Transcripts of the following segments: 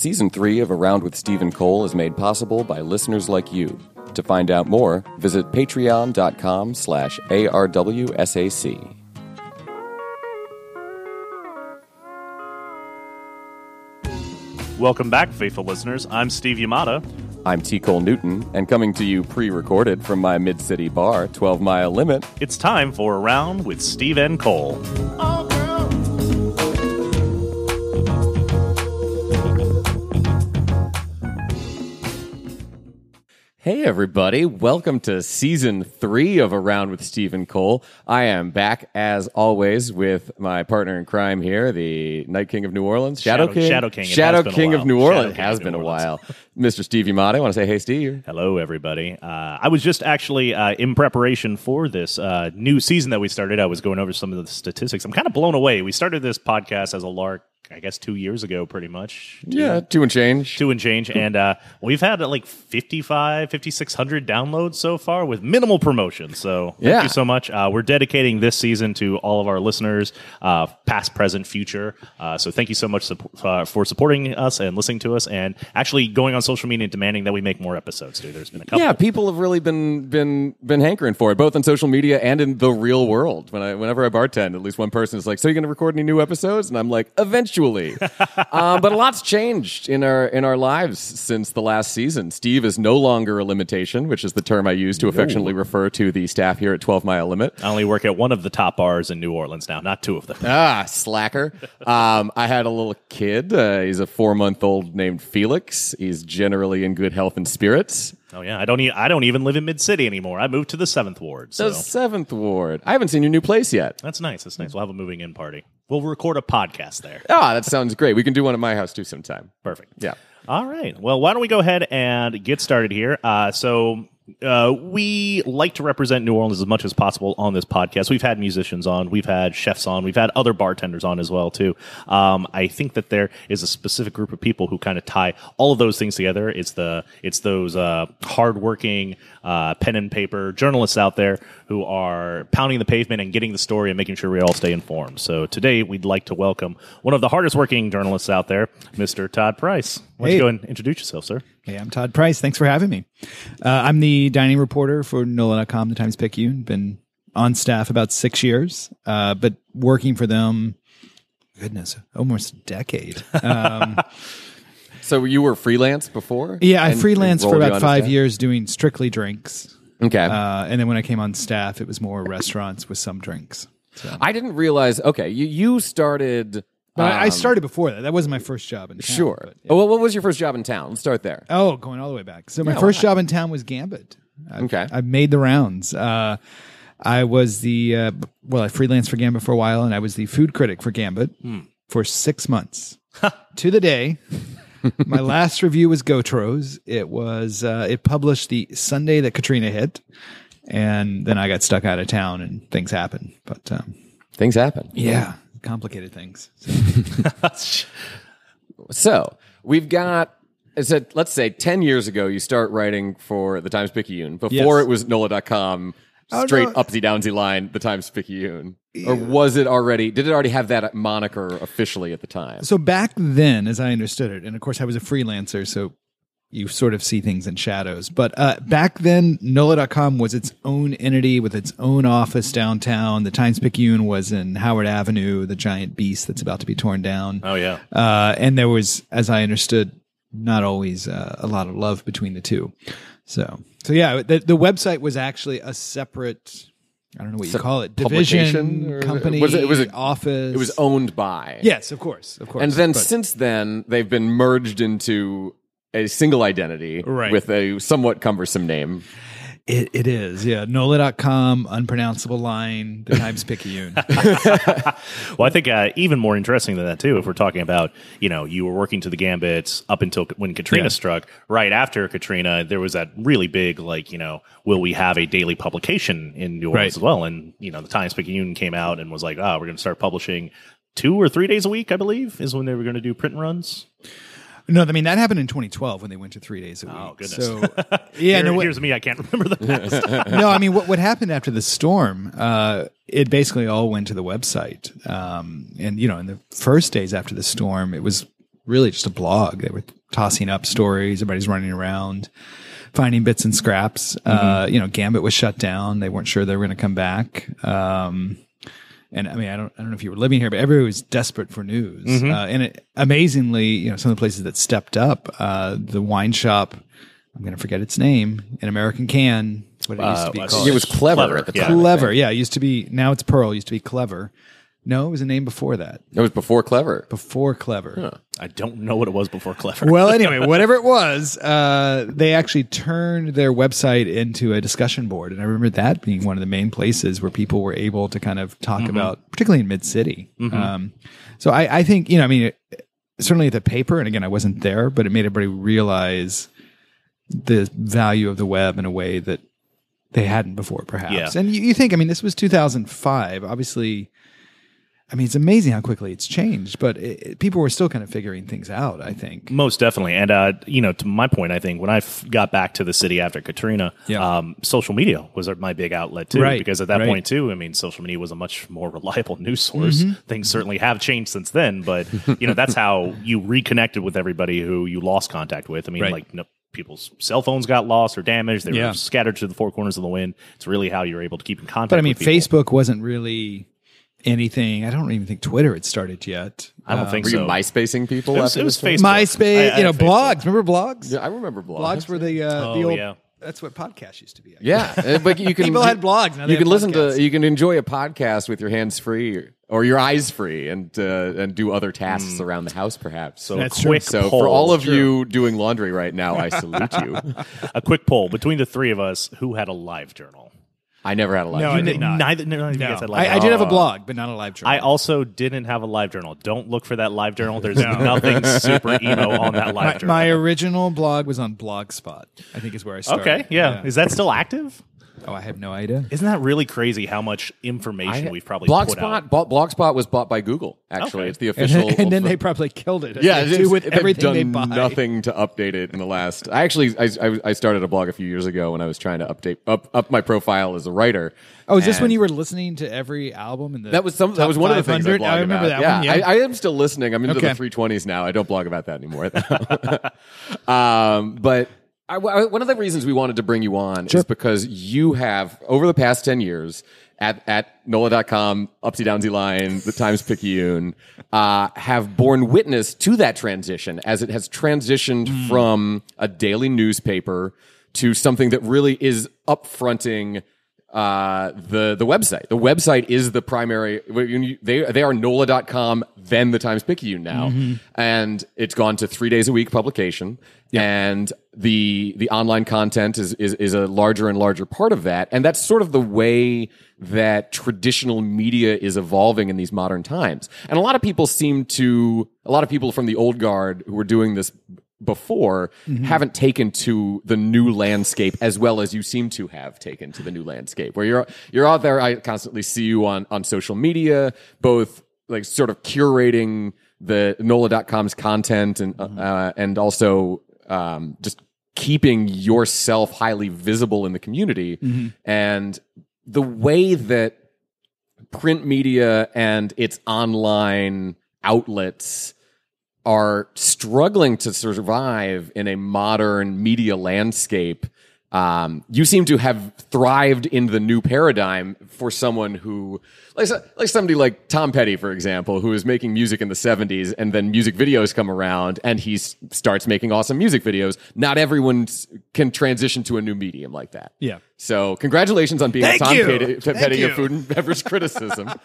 Season 3 of A Round with Steve and Cole is made possible by listeners like you. To find out more, visit patreon.com slash arwsac. Welcome back, faithful listeners. I'm Steve Yamada. I'm T. Cole Newton, and coming to you pre-recorded from my mid-city bar, 12 Mile Limit. It's time for a round with Steve and Cole. Hey, everybody. Welcome to season three of A Round with Steve and Cole. I am back, as always, with my partner in crime here, the Night King of New Orleans, Shadow, Shadow- King. Shadow King. It Shadow has King of. New Orleans. King has of been a while. Mr. Steve Yamada, I want to say, hey, Steve. Hello, everybody. Uh, I was just actually uh, in preparation for this uh, new season that we started. I was going over some of the statistics. I'm kind of blown away. We started this podcast as a lark, I guess, two years ago, pretty much. Two- Yeah, two and change. Two and change. And uh, we've had like 55, 5,600 downloads so far with minimal promotion. So thank Yeah. you so much. Uh, we're dedicating this season to all of our listeners, uh, past, present, future. Uh, so thank you so much supp- uh, for supporting us and listening to us and actually going on social media and demanding that we make more episodes, dude. There's been a couple. Yeah, people have really been been been hankering for it, both on social media and in the real world. When I whenever I bartend, at least one person is like, "So you're going to record any new episodes?" And I'm like, "Eventually." Um, but a lot's changed in our in our lives since the last season. Steve is no longer a limitation, which is the term I use to affectionately refer to the staff here at 12 Mile Limit. I only work at one of the top bars in New Orleans now, not two of them. Ah, slacker. Um, I had a little kid. Uh, he's a four month old named Felix. He's generally in good health and spirits. Oh yeah, I don't. E- I don't even live in Mid City anymore. I moved to the Seventh Ward. So The seventh ward. I haven't seen your new place yet. that's nice. That's nice. We'll have a moving in party. We'll record a podcast there. Ah, that sounds great. We can do one at my house too sometime. Perfect. Yeah. All right. Well, why don't we go ahead and get started here? Uh, so. Uh, we like to represent New Orleans as much as possible on this podcast. We've had musicians on, we've had chefs on, we've had other bartenders on as well too. Um, I think that there is a specific group of people who kind of tie all of those things together. It's the it's those uh, hardworking uh, pen and paper journalists out there who are pounding the pavement and getting the story and making sure we all stay informed. So today we'd like to welcome one of the hardest working journalists out there, Mr. Todd Price. Why don't Hey. you go and introduce yourself, sir? Hey, I'm Todd Price. Thanks for having me. Uh, I'm the dining reporter for NOLA.com, the Times Picayune. And been on staff about six years, uh, but working for them, goodness, almost a decade. Um, So you were freelance before? yeah, I freelanced for about five years doing strictly drinks. Okay. Uh, and then when I came on staff, it was more restaurants with some drinks. So, I didn't realize. Okay, you you started. but I- I um, started before that. That wasn't my first job in town. Sure. but, yeah. Oh, well, what was your first job in town? Let's start there. Oh, going all the way back. So my Yeah, first job in town was Gambit. I've, Okay. I've made the rounds. Uh, I was the uh, well, I freelanced for Gambit for a while, and I was the food critic for Gambit for six months to the day. My last review was Gautreau's. It was uh, it published the Sunday that Katrina hit, and then I got stuck out of town, and things happened. But um, Things happen. yeah, complicated things. So we've got. I said, let's say 10 years ago, you start writing for the Times Picayune. Before Yes. it was NOLA.com, Oh, straight no. upsy downsy line, the Times Picayune. Or was it already, did it already have that moniker officially at the time? So back then, as I understood it, and of course I was a freelancer, so you sort of see things in shadows. But uh, back then, NOLA.com was its own entity with its own office downtown. The Times Picayune was in Howard Avenue, the giant beast that's about to be torn down. Oh yeah. Uh, and there was, as I understood, not always uh, a lot of love between the two. So, so yeah, the, the website was actually a separate. I don't know what you call it. Division, or- company, was it- it was a- office. It was owned by. Yes, of course, of course. And then But- since then, they've been merged into a single identity Right. with a somewhat cumbersome name. It, it is, yeah. NOLA.com, unpronounceable line, the Times Picayune. Well, I think uh, even more interesting than that too. If we're talking about, you know, you were working to the Gambits up until when Katrina Yeah. struck. Right after Katrina, there was that really big, like, you know, will we have a daily publication in New Orleans Right. as well? And you know, the Times Picayune came out and was like, oh, we're going to start publishing two or three days a week. I believe is when they were going to do print runs. No, I mean, that happened in 2012 when they went to three days a week. Oh, goodness. So, yeah, Here- no, what, here's me. I can't remember the past. no, I mean, what, what happened after the storm, uh, it basically all went to the website. Um, and, you know, in the first days after the storm, it was really just a blog. They were tossing up stories. Everybody's running around, finding bits and scraps. Uh, you know, Gambit was shut down. They weren't sure they were going to come back. Um, and I mean, I don't, I don't know if you were living here, but everybody was desperate for news. Uh, and it, amazingly, you know, some of the places that stepped up, uh, the wine shop, I'm going to forget its name, an American can, what it used to be Uh, called. It was clever, Clever, at the yeah. time. I Clever. Yeah. It used to be, now it's Pearl. It used to be Clever. No, it was a name before that. It was before clever. Before Clever. I don't know what it was before Clever. Well, anyway, whatever it was, uh, they actually turned their website into a discussion board, and I remember that being one of the main places where people were able to kind of talk about, particularly in mid city. Um, so I, I think you know, I mean, it, certainly the paper, and again, I wasn't there, but it made everybody realize the value of the web in a way that they hadn't before, perhaps. Yeah. And you, you think, I mean, this was 2005, obviously. I mean, it's amazing how quickly it's changed, but it, it- people were still kind of figuring things out. I think. Most definitely, and uh, you know, to my point, I think when I f- got back to the city after Katrina, Yeah. um, social media was my big outlet too. Right, Because at that right. point too, I mean, social media was a much more reliable news source. Mm-hmm. Things certainly have changed since then, but you know, that's how you reconnected with everybody who you lost contact with. I mean, Right. like no, people's cell phones got lost or damaged; they Yeah. were scattered to the four corners of the wind. It's really how you're able to keep in contact. But I mean. Facebook wasn't really anything. I don't even think Twitter had started yet. I don't think Were so. you MySpacing people? It was, it was Facebook. MySpace, I- I you know, had Facebook. blogs. Remember blogs? Yeah, I remember blogs. Blogs were the uh, Oh, the old. yeah. That's what podcasts used to be. I. Yeah, uh, but you can. People had blogs, now you can have listen podcasts. to. You can enjoy a podcast with your hands free or your eyes free, and uh, and do other tasks around the house, perhaps. So That's a true. quick So poll. for all of you doing laundry right now, I salute you. a quick poll between the three of us: who had a live journal? I never had a live. No, I journal. did not. Neither, neither of you No. guys had live I, I did have a blog, but not a live journal. I also didn't have a live journal. Don't look for that live journal. There's nothing super emo on that live my, journal. my original blog was on Blogspot. I think is where I started. okay, yeah. Is that still active? Oh, I have no idea. Isn't that really crazy how much information I- we've probably put Blogspot. out? Blogspot was bought by Google. Actually, Okay. it's the And, official. and then they probably killed it. yeah, they with they've everything done they nothing to update it in the last. I actually I, I, I started a blog a few years ago when I was trying to update up up my profile as a writer. Oh, is this when you were listening to every album? In the That was some. That was one of the things I 500? blog I remember about. that yeah, one. Yeah, I, I am still listening. I'm into Okay. the 320s now. I don't blog about that anymore. um, but I, I- one of the reasons we wanted to bring you on is because you have over the past 10 years at at NOLA.com, Upsy Downsy Line, the Times Picayune, uh, have borne witness to that transition as it has transitioned Hmm. from a daily newspaper to something that really is upfronting uh, the the website. The website is the primary. They they are NOLA.com, then the Times Picayune now, and it's gone to three days a week publication. And the the online content is, is is a larger and larger part of that, and that's sort of the way that traditional media is evolving in these modern times. And a lot of people seem to a lot of people from the old guard who were doing this before haven't taken to the new landscape as well as you seem to have taken to the new landscape where you're you're out there I constantly see you on on social media both like sort of curating the nola.com's content and uh, and also um, just keeping yourself highly visible in the community. And the way that print media and its online outlets are struggling to survive in a modern media landscape. Um, you seem to have thrived in the new paradigm for someone who, like, like somebody like Tom Petty, for example, who is making music in the 70s and then music videos come around and he s- starts making awesome music videos. Not everyone s- can transition to a new medium like that. Yeah. So congratulations on being Thank a Tom you. Petty, Thank Petty of food and beverage criticism.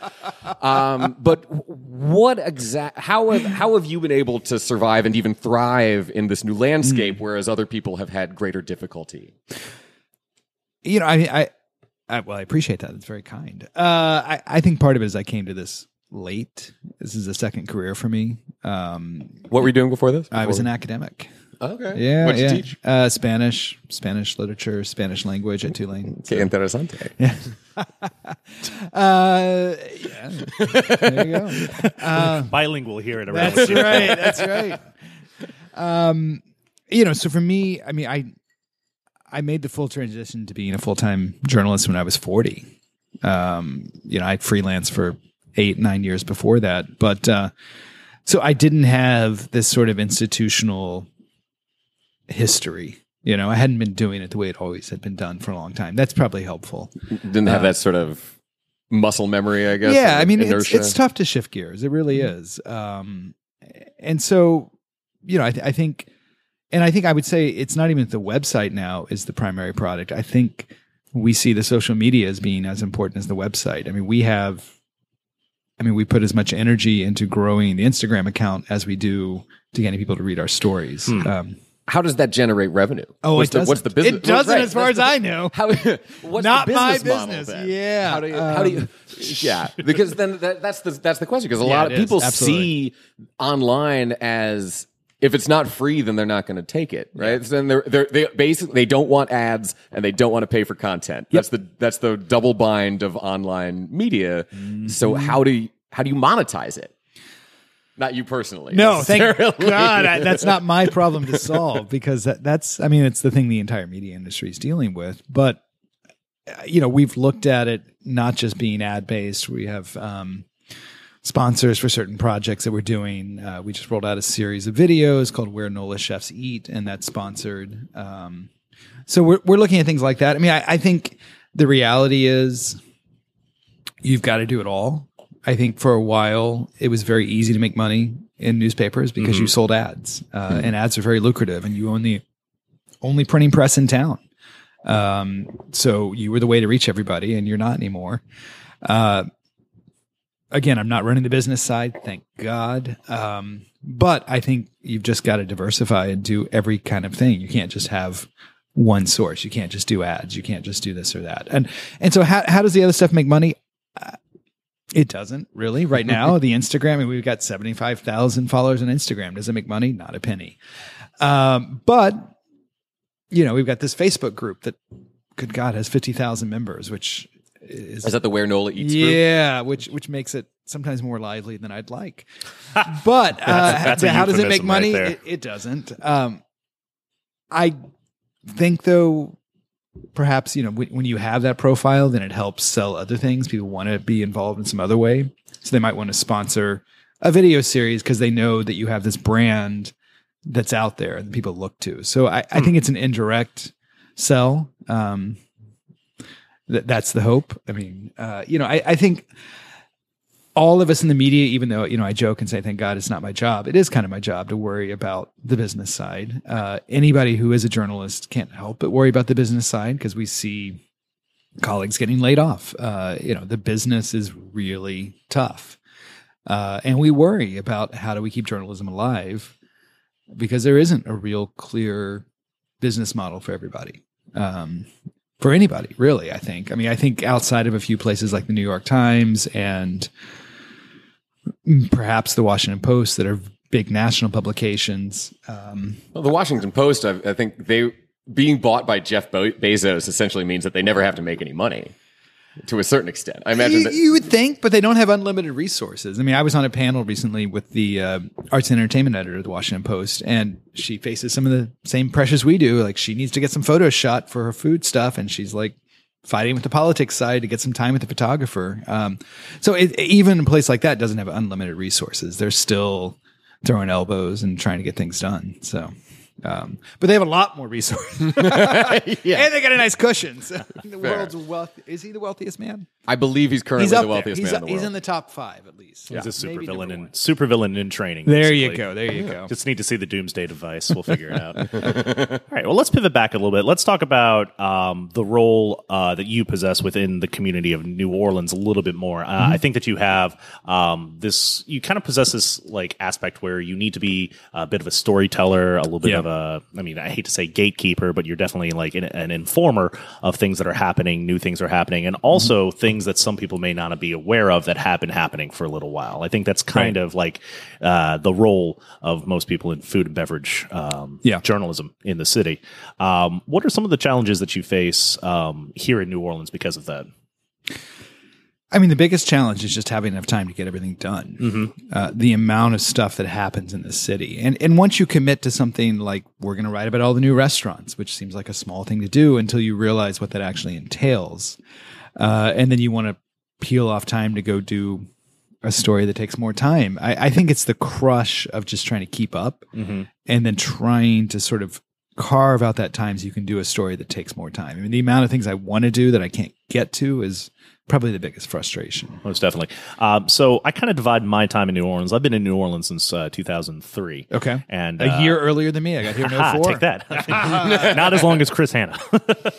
Um, but what exact? How have how have you been able to survive and even thrive in this new landscape, whereas other people have had greater difficulty? you know, I mean, I, I well, I appreciate that. It's very kind. Uh, I, I think part of it is I came to this late. This is a second career for me. Um, What were you doing before this? I was an academic. okay. Yeah, What'd you yeah. teach? Uh, Spanish, Spanish literature, Spanish language at Tulane. Que interesante. Uh, yeah. There you go. Bilingual here at around. That's Around. right. That's right. Um, you know, so for me, I mean, I I made the full transition to being a full time journalist when I was forty. Um, you know, I freelanced for eight nine years before that, but uh, so I didn't have this sort of institutional history. You know, I hadn't been doing it the way it always had been done for a long time. That's probably helpful. Didn't have that sort of muscle memory, I guess. yeah, I mean, it's, it's tough to shift gears. It really is. Um, and so, you know, I, th- I think, and I think I would say it's not even the website now is the primary product. I think we see the social media as being as important as the website. I mean, we have, I mean, we put as much energy into growing the Instagram account as we do to getting people to read our stories. Um, How does that generate revenue? Oh, what's it the, doesn't. what's the business? It doesn't, Right, as far that's as the- I know. How, what's Not the my business model Yeah. How do you? how do you? Yeah, because then that, that's the that's the question. Because a Yeah, lot of people Absolutely. see online as if it's not free, then they're not going to take it, right? So then they're, they're they basically they don't want ads and they don't want to pay for content. That's the that's the double bind of online media. Mm-hmm. So how do you, how do you monetize it? Not you personally. No, thank. God I, that's not my problem to solve because that, that's I mean it's the thing the entire media industry is dealing with. But uh, you know we've looked at it not just being ad based. We have um, sponsors for certain projects that we're doing. Uh, we just rolled out a series of videos called "Where NOLA Chefs Eat," and that's sponsored. Um, so we're we're looking at things like that. I mean, I, I think the reality is you've got to do it all. I think for a while it was very easy to make money in newspapers because you sold ads, uh, and ads are very lucrative, and you own the only printing press in town. Um, so you were the way to reach everybody, and you're not anymore. Uh, again, I'm not running the business side, thank God. Um, but I think you've just got to diversify and do every kind of thing. You can't just have one source. You can't just do ads. You can't just do this or that. And and so how how does the other stuff make money? Uh, It doesn't really right now. the Instagram, I mean, we've got seventy five thousand followers on Instagram. Does it make money? Not a penny. Um, but you know, we've got this Facebook group that, good God, has fifty thousand members, which is Is that the Where Nola Eats group? yeah, which which makes it sometimes more lively than I'd like. But uh, that's a how does it make euphemism right money? it, it doesn't. Um, I think though, perhaps you know when, when you have that profile, then it helps sell other things. People want to be involved in some other way, so they might want to sponsor a video series because they know that you have this brand that's out there and people look to. So I, I think it's an indirect sell. Um, that that's the hope. I mean, uh, you know, I, I think all of us in the media, even though you know I joke and say thank God it's not my job, it is kind of my job to worry about the business side. Uh, anybody who is a journalist can't help but worry about the business side because we see colleagues getting laid off. Uh, you know, the business is really tough, uh, and we worry about how do we keep journalism alive because there isn't a real clear business model for everybody. Um, for anybody, really, I think. I mean, I think outside of a few places like the New York Times and perhaps the Washington Post that are big national publications. Um, Well, the Washington Post, I, I think they being bought by Jeff Be- Bezos essentially means that they never have to make any money to a certain extent. I imagine you, you would think, but they don't have unlimited resources. I mean, I was on a panel recently with the uh, arts and entertainment editor of the Washington Post, and she faces some of the same pressures we do. Like, she needs to get some photos shot for her food stuff, and she's like fighting with the politics side to get some time with the photographer. Um, so, it, even a place like that doesn't have unlimited resources. They're still throwing elbows and trying to get things done. So. Um, but they have a lot more resources, and they got a nice cushion. So the world's wealth. Is he the wealthiest man? I believe he's currently He's the wealthiest. He's, man in the he's in the top five at least. He's a super villain number in one. super villain in training. There you go. There you go. Just need to see the doomsday device. We'll figure it out. All right. Well, let's pivot back a little bit. Let's talk about um, the role uh, that you possess within the community of New Orleans a little bit more. Uh, I think that you have um, this. You kind of possess this like aspect where you need to be a bit of a storyteller, a little bit Yeah. of a. I mean, I hate to say gatekeeper, but you're definitely like an, an informer of things that are happening, new things are happening, and also things that some people may not be aware of that have been happening for a little while. I think that's kind of like uh, the role of most people in food and beverage um, Yeah. journalism in the city. Um, what are some of the challenges that you face um, here in New Orleans because of that? I mean, the biggest challenge is just having enough time to get everything done. Uh, the amount of stuff that happens in the city, and and once you commit to something like we're going to write about all the new restaurants, which seems like a small thing to do until you realize what that actually entails, uh, and then you want to peel off time to go do a story that takes more time. I, I think it's the crush of just trying to keep up and then trying to sort of carve out that time so you can do a story that takes more time. I mean, the amount of things I want to do that I can't get to is probably the biggest frustration. Most definitely. Um, so I kind of divide my time in New Orleans. I've been in New Orleans since uh, 2003. Okay. And A uh, year earlier than me. I got here in Ha, 04. take that. Not as long as Chris Hannah.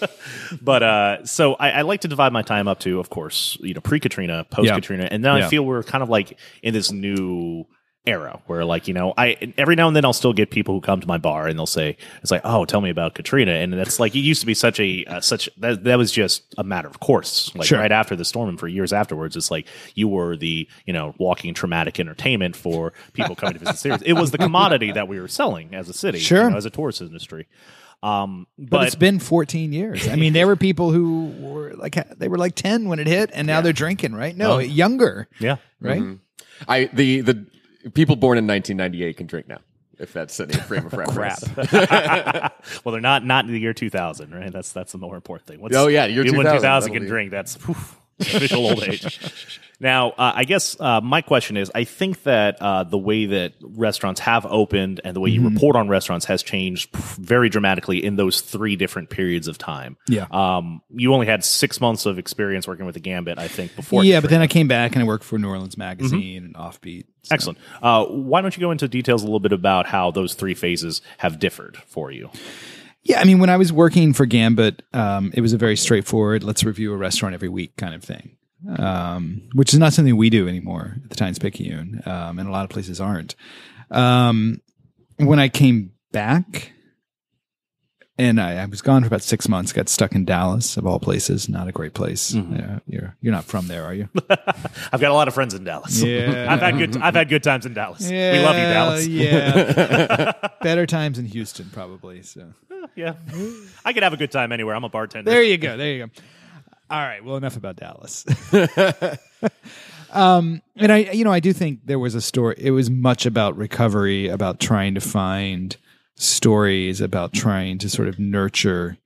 but uh, so I, I like to divide my time up to, of course, you know, pre Katrina, post Katrina, and then Yeah. I feel we're kind of like in this new era where like you know i every now and then i'll still get people who come to my bar and they'll say it's like oh tell me about katrina and that's like it used to be such a uh, such that, that was just a matter of course like Sure. right after the storm and for years afterwards it's like you were the you know walking traumatic entertainment for people coming to visit cities it was the commodity that we were selling as a city you Sure. know, as a tourist industry um But, but, it's been 14 years. I mean, there were people who were like they were like 10 when it hit, and now they're drinking. Right? No, Oh. younger. yeah Right? I the the people born in 1998 can drink now. If that's any frame of reference. Crap. well, they're not not in the year 2000, right? That's that's the more important thing. What's, Oh, yeah, year when 2000, 2000 can be- drink. That's whew, official old age. Now, uh, I guess uh, my question is: I think that uh, the way that restaurants have opened and the way Mm-hmm. you report on restaurants has changed very dramatically in those three different periods of time. Yeah. Um, you only had six months of experience working with the Gambit, I think, before. yeah, but then I came back and I worked for New Orleans Magazine and Offbeat. So- Excellent. Uh, why don't you go into details a little bit about how those three phases have differed for you? Yeah, I mean, when I was working for Gambit, um, it was a very straightforward, let's review a restaurant every week kind of thing, um, which is not something we do anymore at the Times Picayune, um, and a lot of places aren't. Um, when I came back, and I, I was gone for about six months, got stuck in Dallas, of all places, not a great place. Yeah, you're you're not from there, are you? I've got a lot of friends in Dallas. Yeah. I've had good. I've had good times in Dallas. we love you, Dallas. Yeah, better times in Houston, probably. So. Yeah, I could have a good time anywhere. I'm a bartender. There you go. There you go. All right. Well, enough about Dallas. um, and I, you know, I do think there was a story. It was much about recovery, about trying to find stories, about trying to sort of nurture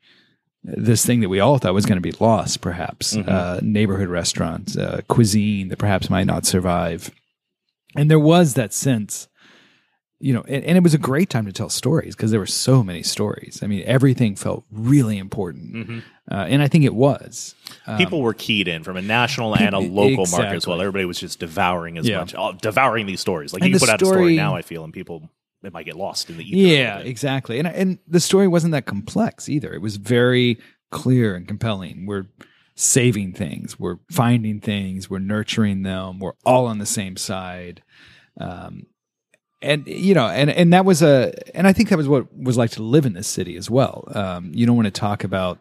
this thing that we all thought was going to be lost, perhaps uh, neighborhood restaurants, uh, cuisine that perhaps might not survive. And there was that sense you know, and, and it was a great time to tell stories because there were so many stories. I mean, everything felt really important, uh, and I think it was. People were keyed in from a national and a local market as well. Everybody was just devouring as Yeah. much, devouring these stories. Like And you the put out a story story- now, I feel, and people it might get lost in the ether. Yeah, exactly. And and the story wasn't that complex either. It was very clear and compelling. We're saving things, we're finding things, we're nurturing them. We're all on the same side. Um, and you know, and and that was a, and I think that was what was like to live in this city as well. Um, you don't want to talk about.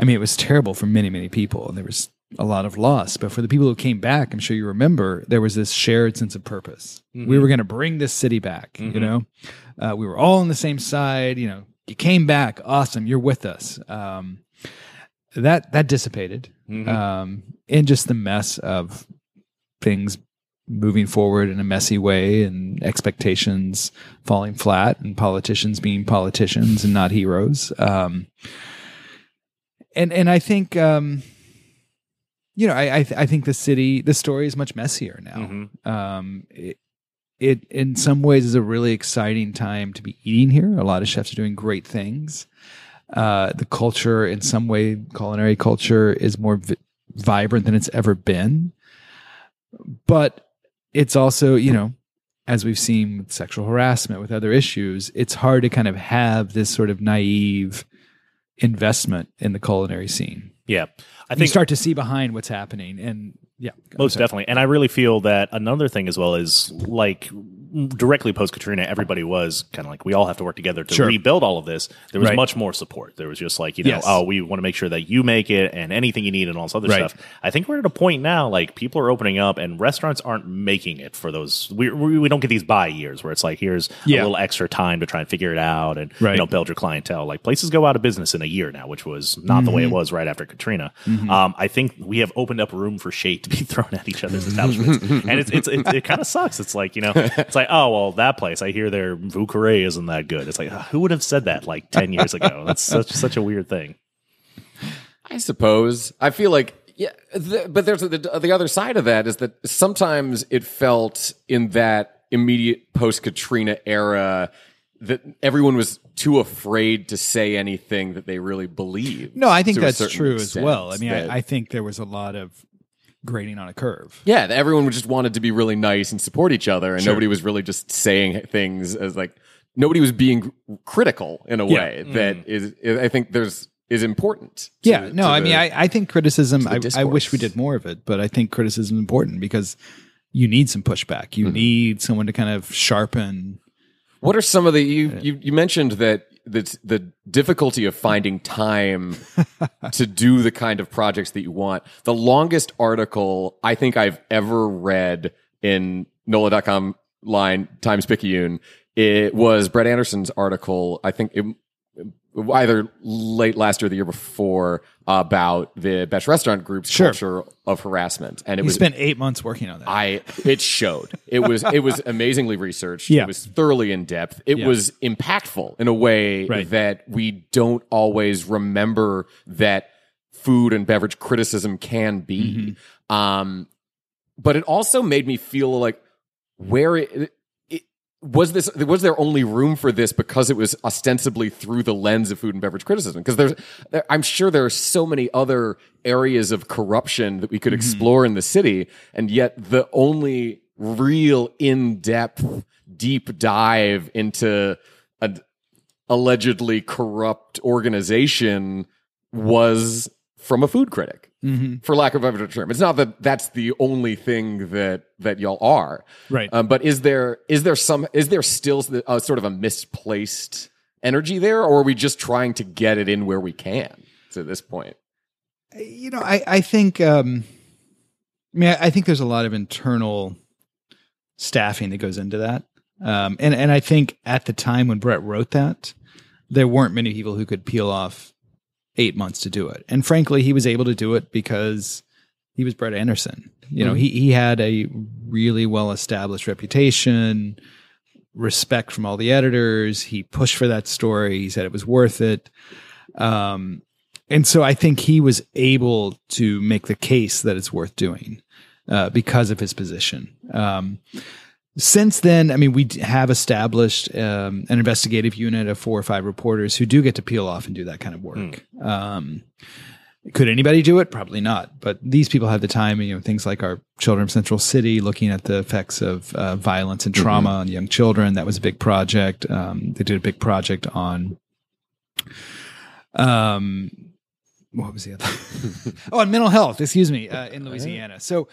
I mean, it was terrible for many, many people, and there was a lot of loss. But for the people who came back, I'm sure you remember there was this shared sense of purpose. We were going to bring this city back. You know, uh, we were all on the same side. You know, you came back, awesome. You're with us. Um, that that dissipated, um, in just the mess of things moving forward in a messy way and expectations falling flat and politicians being politicians and not heroes. Um, and and I think um, you know I I, th- I think the city the story is much messier now. Um, it, it in some ways is a really exciting time to be eating here. A lot of chefs are doing great things. Uh, the culture, in some way, culinary culture is more vi- vibrant than it's ever been. But it's also, you know, as we've seen with sexual harassment, with other issues, it's hard to kind of have this sort of naive investment in the culinary scene. Yeah. I think You start to see behind what's happening, and yeah, Most definitely. And I really feel that another thing as well is like directly post Katrina, everybody was kind of like, we all have to work together to Sure. rebuild all of this. There was Right. much more support. There was just like, you know, Yes. oh, we want to make sure that you make it and anything you need and all this other Right. stuff. I think we're at a point now, like people are opening up and restaurants aren't making it for those. We, we, we don't get these buy years where it's like, here's Yeah. a little extra time to try and figure it out and, Right. you know, build your clientele. Like places go out of business in a year now, which was not the way Mm-hmm. it was right after Katrina. Um, I think we have opened up room for shade to be thrown at each other's establishments, and it's, it's, it's it kind of sucks. It's like you know, it's like oh well, that place I hear their Vieux Carré isn't that good. It's like who would have said that like ten years ago? That's such such a weird thing. I suppose. I feel like Yeah, the, but there's the, the other side of that is that sometimes it felt in that immediate post Katrina era that everyone was too afraid to say anything that they really believed. No, I think that's certain true as well. I mean, that- I, I think there was a lot of grading on a curve. yeah, everyone just wanted to be really nice and support each other, and Sure. nobody was really just saying things as like nobody was being critical in a Yeah. way that is. I think there's is important. to- Yeah, no, to I the- mean, I, I think criticism. I, I wish we did more of it, but I think criticism is important because you need some pushback. Mm-hmm. You need someone to kind of sharpen. What are some of the you you, you mentioned that the the difficulty of finding time to do the kind of projects that you want. The longest article I think I've ever read in NOLA.com line Times Picayune it was Brett Anderson's article. I think it, either late last year or the year before about the Besh restaurant group's Sure. culture of harassment, and it He was spent eight months working on that. I it showed. It was it was amazingly researched. Yeah. It was thoroughly in depth. It Yeah. was impactful in a way Right. that we don't always remember that food and beverage criticism can be. Mm-hmm. Um but it also made me feel like where it, it was this was there only room for this because it was ostensibly through the lens of food and beverage criticism? Because there's there, i'm sure there are so many other areas of corruption that we could mm-hmm. explore in the city and yet the only real in-depth deep dive into an allegedly corrupt organization was from a food critic for lack of a better term. It's not that that's the only thing that that y'all are, Right. Um, but is there is there some is there still a, sort of a misplaced energy there, or are we just trying to get it in where we can to this point? you know, I, I think, um, I mean, I, I think there's a lot of internal staffing that goes into that. Um, and, and I think at the time when Brett wrote that, there weren't many people who could peel off eight months to do it. And frankly, he was able to do it because he was Brett Anderson. You know, he, he had a really well established reputation, respect from all the editors. He pushed for that story. He said it was worth it. Um, and so I think he was able to make the case that it's worth doing uh, because of his position. Um, since then, I mean, we have established um, an investigative unit of four or five reporters who do get to peel off and do that kind of work. Um, could anybody do it? Probably not. But these people have the time. You know, things like our Children of Central City, looking at the effects of uh, violence and trauma on young children. That was a big project. Um, they did a big project on. Um, what was the other? oh, on mental health. Excuse me, uh, in Louisiana. So,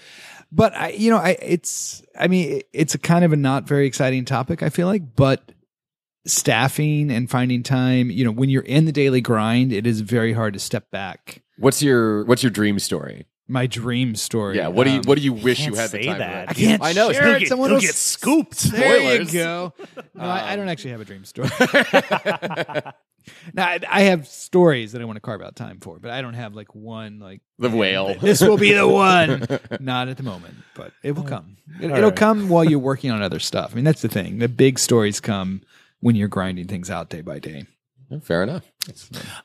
but I, you know, I it's. I mean, it's a kind of a not very exciting topic. I feel like, but staffing and finding time. You know, when you're in the daily grind, it is very hard to step back. What's your what's your dream story? My dream story. Yeah, what do you um, what do you wish you can't had the say time? that. I can't I know. share He'll it. get- Someone he'll get s- scooped. There you Spoilers. go. No, I, I don't actually have a dream story. now I, I have stories that I want to carve out time for, but I don't have like one like The whale. this will be the one. Not at the moment, but it will come. It, will right. come while you're working on other stuff. I mean, that's the thing. The big stories come when you're grinding things out day by day. Fair enough.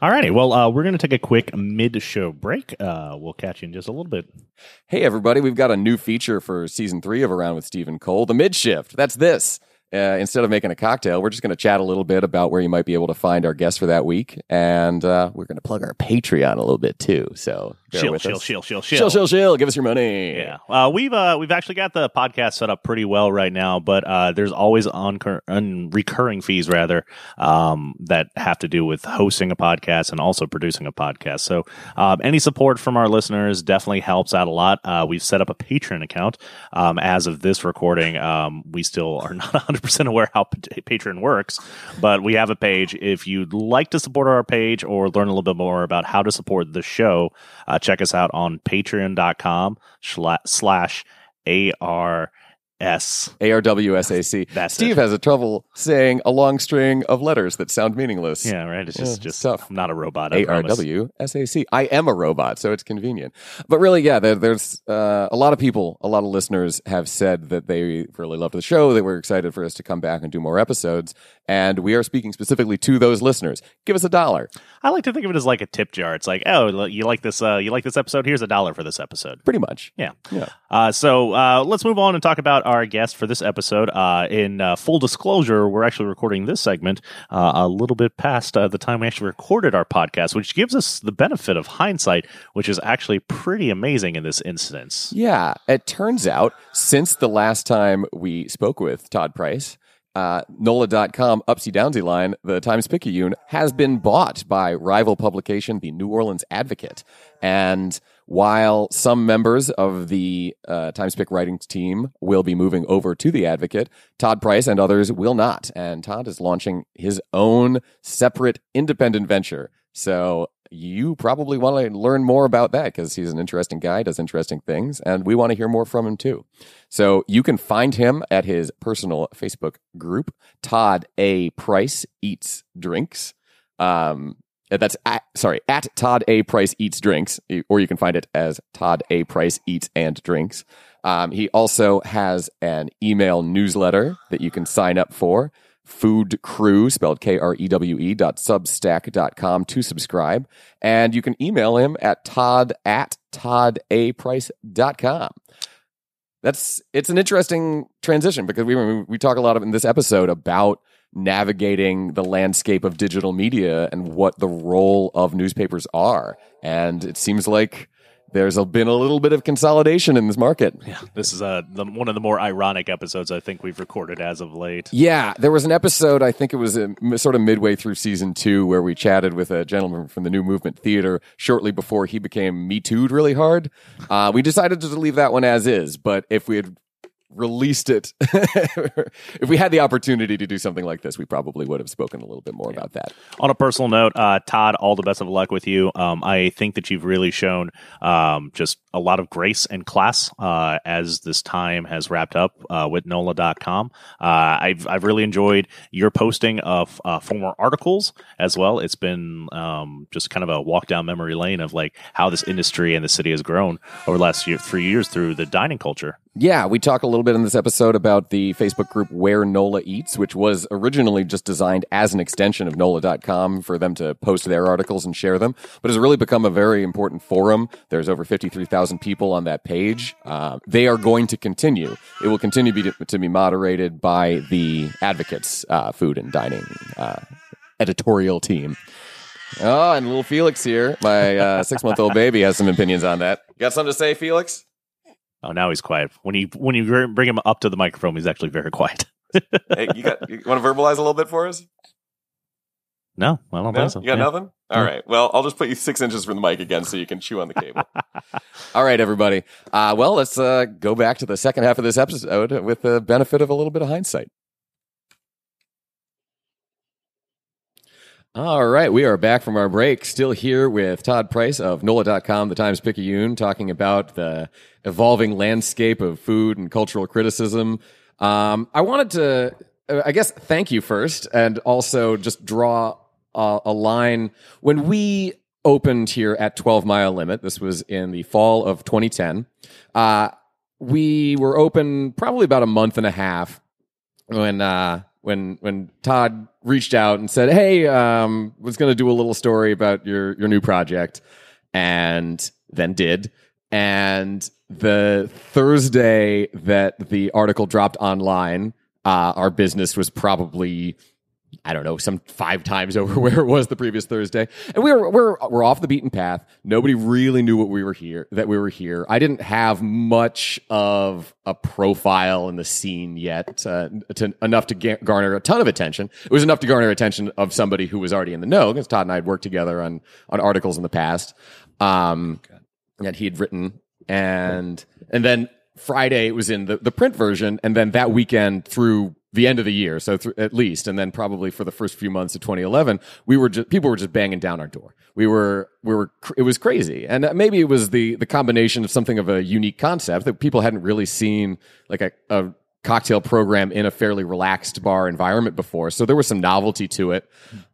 All righty. well, uh, we're going to take a quick mid-show break. Uh, we'll catch you in just a little bit. Hey, everybody, we've got a new feature for season three of A Round with Steve and Cole, the mid shift. That's this. Uh, instead of making a cocktail, we're just going to chat a little bit about where you might be able to find our guests for that week. And uh, we're going to plug our Patreon a little bit too. So, bear Chill, with chill, us. chill, chill, chill, Chill, chill, chill. Give us your money. Yeah, uh, we've uh, we've actually got the podcast set up pretty well right now, but uh, there's always on un- recurring fees rather um, that have to do with hosting a podcast and also producing a podcast. So um, any support from our listeners definitely helps out a lot. Uh, we've set up a Patreon account um, as of this recording. Um, we still are not 100 percent aware how Pat- Patreon works, but we have a page. If you'd like to support our page or learn a little bit more about how to support the show, uh, check us out on patreon.com slash S. A R W S A C. That's Steve it. has a trouble saying a long string of letters that sound meaningless. Yeah, right. It's just Yeah, just tough. I'm not a robot. A R. W S A C. I am a robot, so it's convenient. But really, yeah, there, there's uh, a lot of people, a lot of listeners have said that they really loved the show, that we're excited for us to come back and do more episodes. And we are speaking specifically to those listeners. Give us a dollar. I like to think of it as like a tip jar. It's like, oh, you like this? Uh, you like this episode? Here's a dollar for this episode. Pretty much. Yeah. Yeah. Uh, so uh, let's move on and talk about our guest for this episode. Uh, in uh, full disclosure, we're actually recording this segment uh, a little bit past uh, the time we actually recorded our podcast, which gives us the benefit of hindsight, which is actually pretty amazing in this instance. Yeah, it turns out since the last time we spoke with Todd Price, uh, NOLA.com Upsy Downsy line, the Times Picayune, has been bought by rival publication, the New Orleans Advocate. And while some members of the uh, Times Pic writing team will be moving over to the Advocate, Todd Price and others will not. And Todd is launching his own separate independent venture. So you probably want to learn more about that because he's an interesting guy, does interesting things, and we want to hear more from him too. So you can find him at his personal Facebook group, Todd A. Price Eats Drinks. Um, that's at, sorry, at Todd A. Price Eats Drinks, or you can find it as Todd A. Price Eats and Drinks. Um, he also has an email newsletter that you can sign up for. Food Krewe, spelled K R E W E dot substack dot com to subscribe. And you can email him at Todd at toddaprice.com. That's it's an interesting transition because we we talk a lot of in this episode about navigating the landscape of digital media and what the role of newspapers are. And it seems like there's a, been a little bit of consolidation in this market. Yeah, this is uh, the, one of the more ironic episodes I think we've recorded as of late. Yeah, there was an episode, I think it was uh, m- sort of midway through season two, where we chatted with a gentleman from the New Movement Theater shortly before he became Me Too'd really hard. Uh, we decided to leave that one as is, but if we had released it, if we had the opportunity to do something like this, we probably would have spoken a little bit more about that. On a personal note, uh, Todd, all the best of luck with you. Um, I think that you've really shown um, just a lot of grace and class uh, as this time has wrapped up uh, with NOLA.com. Uh, I've, I've really enjoyed your posting of uh, former articles as well. It's been um, just kind of a walk down memory lane of like how this industry and the city has grown over the last year, three years through the dining culture. Yeah, we talk a little bit in this episode about the Facebook group Where NOLA Eats, which was originally just designed as an extension of NOLA.com for them to post their articles and share them, but has really become a very important forum. There's over 53,000 people on that page. Uh, they are going to continue. It will continue be to, to be moderated by the Advocates uh, Food and Dining uh, editorial team. Oh, and little Felix here, my uh, six month old baby, has some opinions on that. You got something to say, Felix? Oh, now he's quiet. When you when you bring him up to the microphone, he's actually very quiet. hey, you got you want to verbalize a little bit for us? No, I don't No? think so. You got Yeah. nothing? All right. Well, I'll just put you six inches from the mic again so you can chew on the cable. All right, everybody. Uh, well, let's uh, go back to the second half of this episode with the benefit of a little bit of hindsight. All right, we are back from our break. Still here with Todd Price of NOLA.com, the Times Picayune, talking about the evolving landscape of food and cultural criticism. Um, I wanted to, uh, I guess, thank you first, and also just draw a, a line. When we opened here at 12 Mile Limit, this was in the fall of 2010, uh, we were open probably about a month and a half when uh, when when Todd reached out and said, "Hey, um, was going to do a little story about your your new project," and then did. And the Thursday that the article dropped online, uh, our business was probably I don't know, some five times over where it was the previous Thursday. And we were we're we're off the beaten path. Nobody really knew what we were here that we were here. I didn't have much of a profile in the scene yet, uh, to, enough to ga- garner a ton of attention. It was enough to garner attention of somebody who was already in the know because Todd and I had worked together on on articles in the past. Um, that he had written and and then Friday it was in the, the print version and then that weekend through the end of the year so through, at least and then probably for the first few months of 2011 we were just people were just banging down our door. We were we were cr- it was crazy. And uh, maybe it was the the combination of something of a unique concept that people hadn't really seen like a, a cocktail program in a fairly relaxed bar environment before, so there was some novelty to it.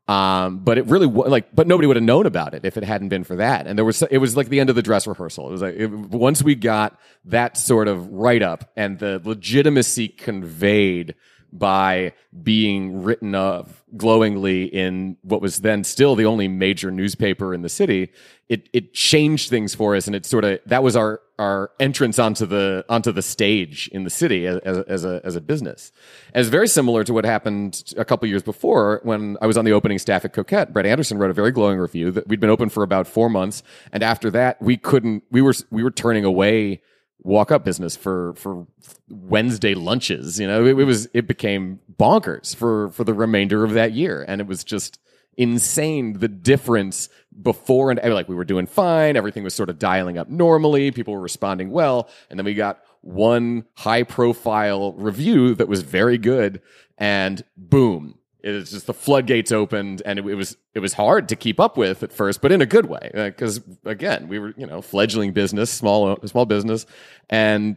Um, but it really like, but nobody would have known about it if it hadn't been for that. And there was, it was like the end of the dress rehearsal. It was like it, once we got that sort of write up and the legitimacy conveyed by being written of glowingly in what was then still the only major newspaper in the city it it changed things for us. And it sort of that was our our entrance onto the onto the stage in the city as, as, as a as a business. It's very similar to what happened a couple years before when I was on the opening staff at Coquette. Brett Anderson wrote a very glowing review that we'd been open for about 4 months. And after that we couldn't we were we were turning away walk up business for for Wednesday lunches. You know, it, it, was it became bonkers for for the remainder of that year, and it was just insane the difference before and like we were doing fine, everything was sort of dialing up normally, people were responding well, and then we got one high profile review that was very good, and boom, it was just the floodgates opened and it, it, was it was hard to keep up with at first but in a good way because uh, again we were you know fledgling business small small business and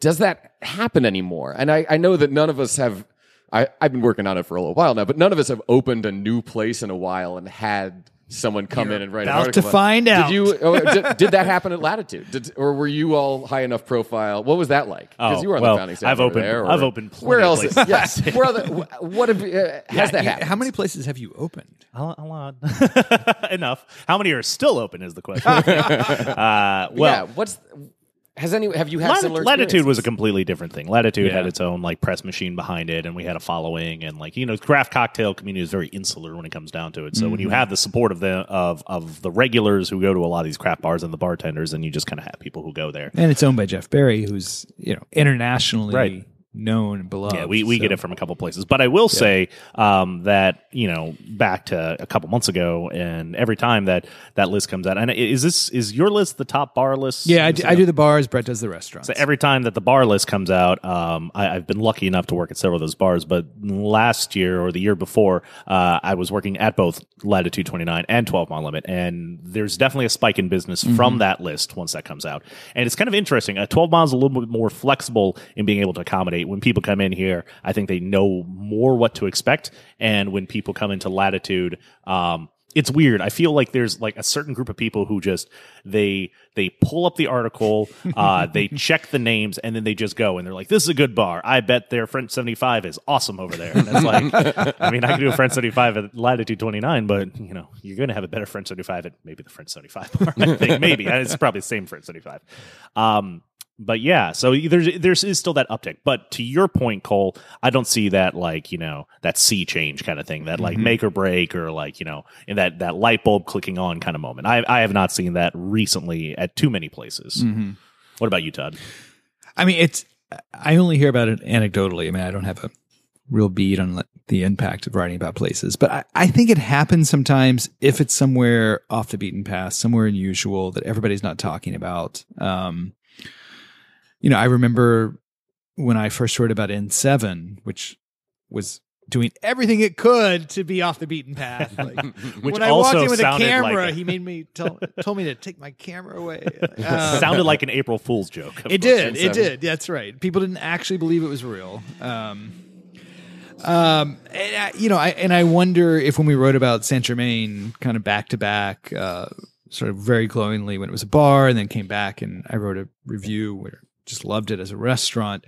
does that happen anymore? And i, I know that none of us have I, i've been working on it for a little while now but none of us have opened a new place in a while and had someone come You're in and write about an article to find out. Did you? Oh, did, did that happen at Latitude? Did, or were you all high enough profile? What was that like? Because Oh, you were on well, the founding staff. I've opened- There, or- I've opened plenty Where else? places. yes. Where other, wh- what have, uh, has that You- happened? How many places have you opened? A a lot. Enough. How many are still open is the question. uh, well, yeah. What's has any? Have you had Lati- similar? Latitude was a completely different thing. Latitude had its own like press machine behind it, and we had a following, and like you know, craft cocktail community is very insular when it comes down to it. So when you mm-hmm. have the support of the of of the regulars who go to a lot of these craft bars and the bartenders, and you just kind of have people who go there. And it's owned by Jeff Berry, who's you know internationally Right. Known and beloved. Yeah, we, we get it from a couple places. But I will say um, that, you know, back to a couple months ago, and every time that that list comes out, and is this, is your list the top bar list? Yeah, I do, I do the bars. Brett does the restaurants. So every time that the bar list comes out, um, I, I've been lucky enough to work at several of those bars. But last year or the year before, uh, I was working at both Latitude 29 and 12 Mile Limit, and there's definitely a spike in business from that list once that comes out. And it's kind of interesting. Uh, 12 Mile is a little bit more flexible in being able to accommodate. When people come in here, I think they know more what to expect, and when people come into Latitude, um, it's weird. I feel like there's like a certain group of people who just they they pull up the article, uh, they check the names, and then they just go and they're like, "This is a good bar. I bet their French seventy five is awesome over there." And it's like, I mean, I can do a French seventy five at latitude twenty nine, but you know, you're going to have a better French seventy five at maybe the French seventy five bar. I think maybe it's probably the same French seventy five. Um, but yeah, so there's there's is still that uptick. But to your point, Cole, I don't see that like you know that sea change kind of thing, that like make or break or like you know in that that light bulb clicking on kind of moment. I I have not seen that recently at too many places. What about you, Todd? I mean, it's. I only hear about it anecdotally. I mean, I don't have a real bead on the- the impact of writing about places, but I, I think it happens sometimes if it's somewhere off the beaten path, somewhere unusual that everybody's not talking about. Um, you know, I remember when I first heard about N7, which was doing everything it could to be off the beaten path. Like, Which when I walked in with a camera, like a- he made me tell, told me to take my camera away. Um, Sounded like an April Fool's joke. it course. did. It did. That's right. People didn't actually believe it was real. Um, um, and I, you know, I and I wonder if when we wrote about Saint Germain, kind of back to back, uh, sort of very glowingly when it was a bar, and then came back and I wrote a review where just loved it as a restaurant.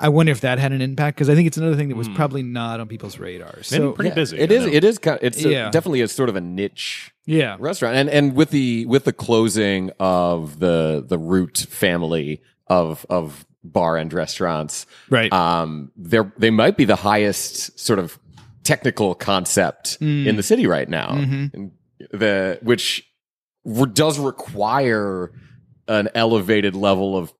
I wonder if that had an impact because I think it's another thing that was hmm. probably not on people's radars. So pretty busy. It I is. know. It is. kind- It's a- Yeah. definitely a sort of a niche yeah, restaurant, and and with the with the closing of the the Root family of of bar and restaurants, Right. Um, they they might be the highest sort of technical concept in hmm. the city right now, mm-hmm. and the which re- does require an elevated level of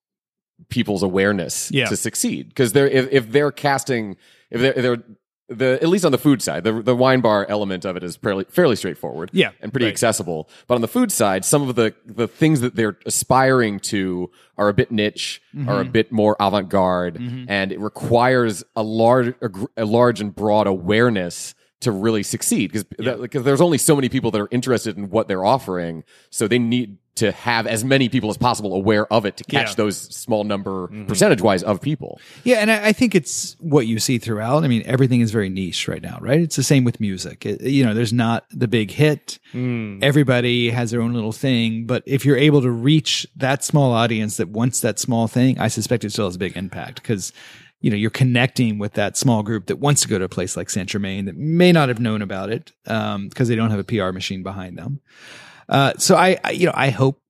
people's awareness Yeah. to succeed because they're if, if they're casting if they're, if they're the at least on the food side the the wine bar element of it is fairly fairly straightforward Yeah, and pretty right. accessible but on the food side some of the the things that they're aspiring to are a bit niche Mm-hmm. are a bit more avant-garde and it requires a large a, a large and broad awareness to really succeed because because there's only so many people that are interested in what they're offering so they need to have as many people as possible aware of it to catch Yeah. those small number Mm-hmm. percentage wise of people. Yeah, and I, I think it's what you see throughout. I mean, everything is very niche right now, right? It's the same with music. It- you know, there's not the big hit. Everybody has their own little thing, but if you're able to reach that small audience that wants that small thing, I suspect it still has a big impact because you know you're connecting with that small group that wants to go to a place like Saint Germain that may not have known about it because they don't have a PR machine behind them. Uh, so I, I, you know, I hope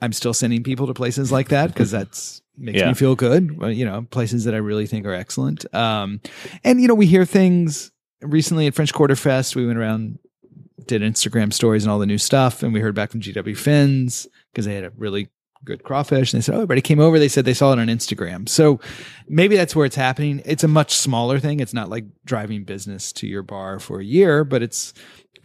I'm still sending people to places like that because that's makes Yeah. me feel good. You know, places that I really think are excellent. Um, and you know, we hear things recently at French Quarter Fest. We went around, did Instagram stories and all the new stuff, and we heard back from GW Fins because they had a really good crawfish. And they said, "Oh, everybody came over." They said they saw it on Instagram. So maybe that's where it's happening. It's a much smaller thing. It's not like driving business to your bar for a year, but it's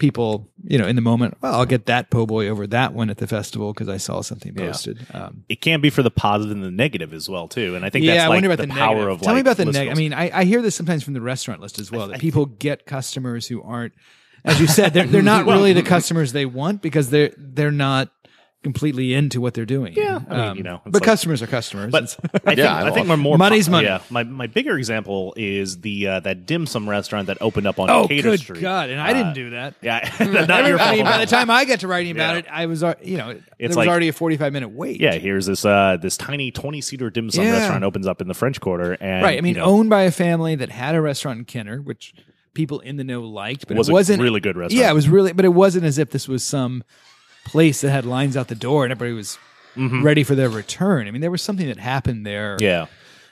people, you know, in the moment. Well, I'll get that po' boy over that one at the festival because I saw something Yeah. posted. Um, It can be for the positive and the negative as well too, and I think yeah, that's I like wonder about the, the, power negative. of Tell me about the negative. I mean, I, I hear this sometimes from the restaurant list as well that people get customers who aren't, as you said, they're they're not really the customers they want because they're they're not completely into what they're doing. Yeah, I mean, you know, but like- customers are customers. But I think, Yeah, I I think we're more Money's money. Yeah, my, my bigger example is the uh, that dim sum restaurant that opened up on oh, Decatur good Street. God! And I Uh, didn't do that. Yeah, not your I mean, fault. by the time I got to writing about Yeah. it, I was, you know, there was like- already a forty-five minute wait. Yeah, here's this uh this tiny twenty seater dim sum Yeah. restaurant opens up in the French Quarter, and right. I mean, you know, owned by a family that had a restaurant in Kenner, which people in the know liked, but Was it wasn't really good restaurant. Yeah, it was really, but it wasn't as if this was some place that had lines out the door and everybody was ready for their return. I mean, there was something that happened there. Mm-hmm. Yeah.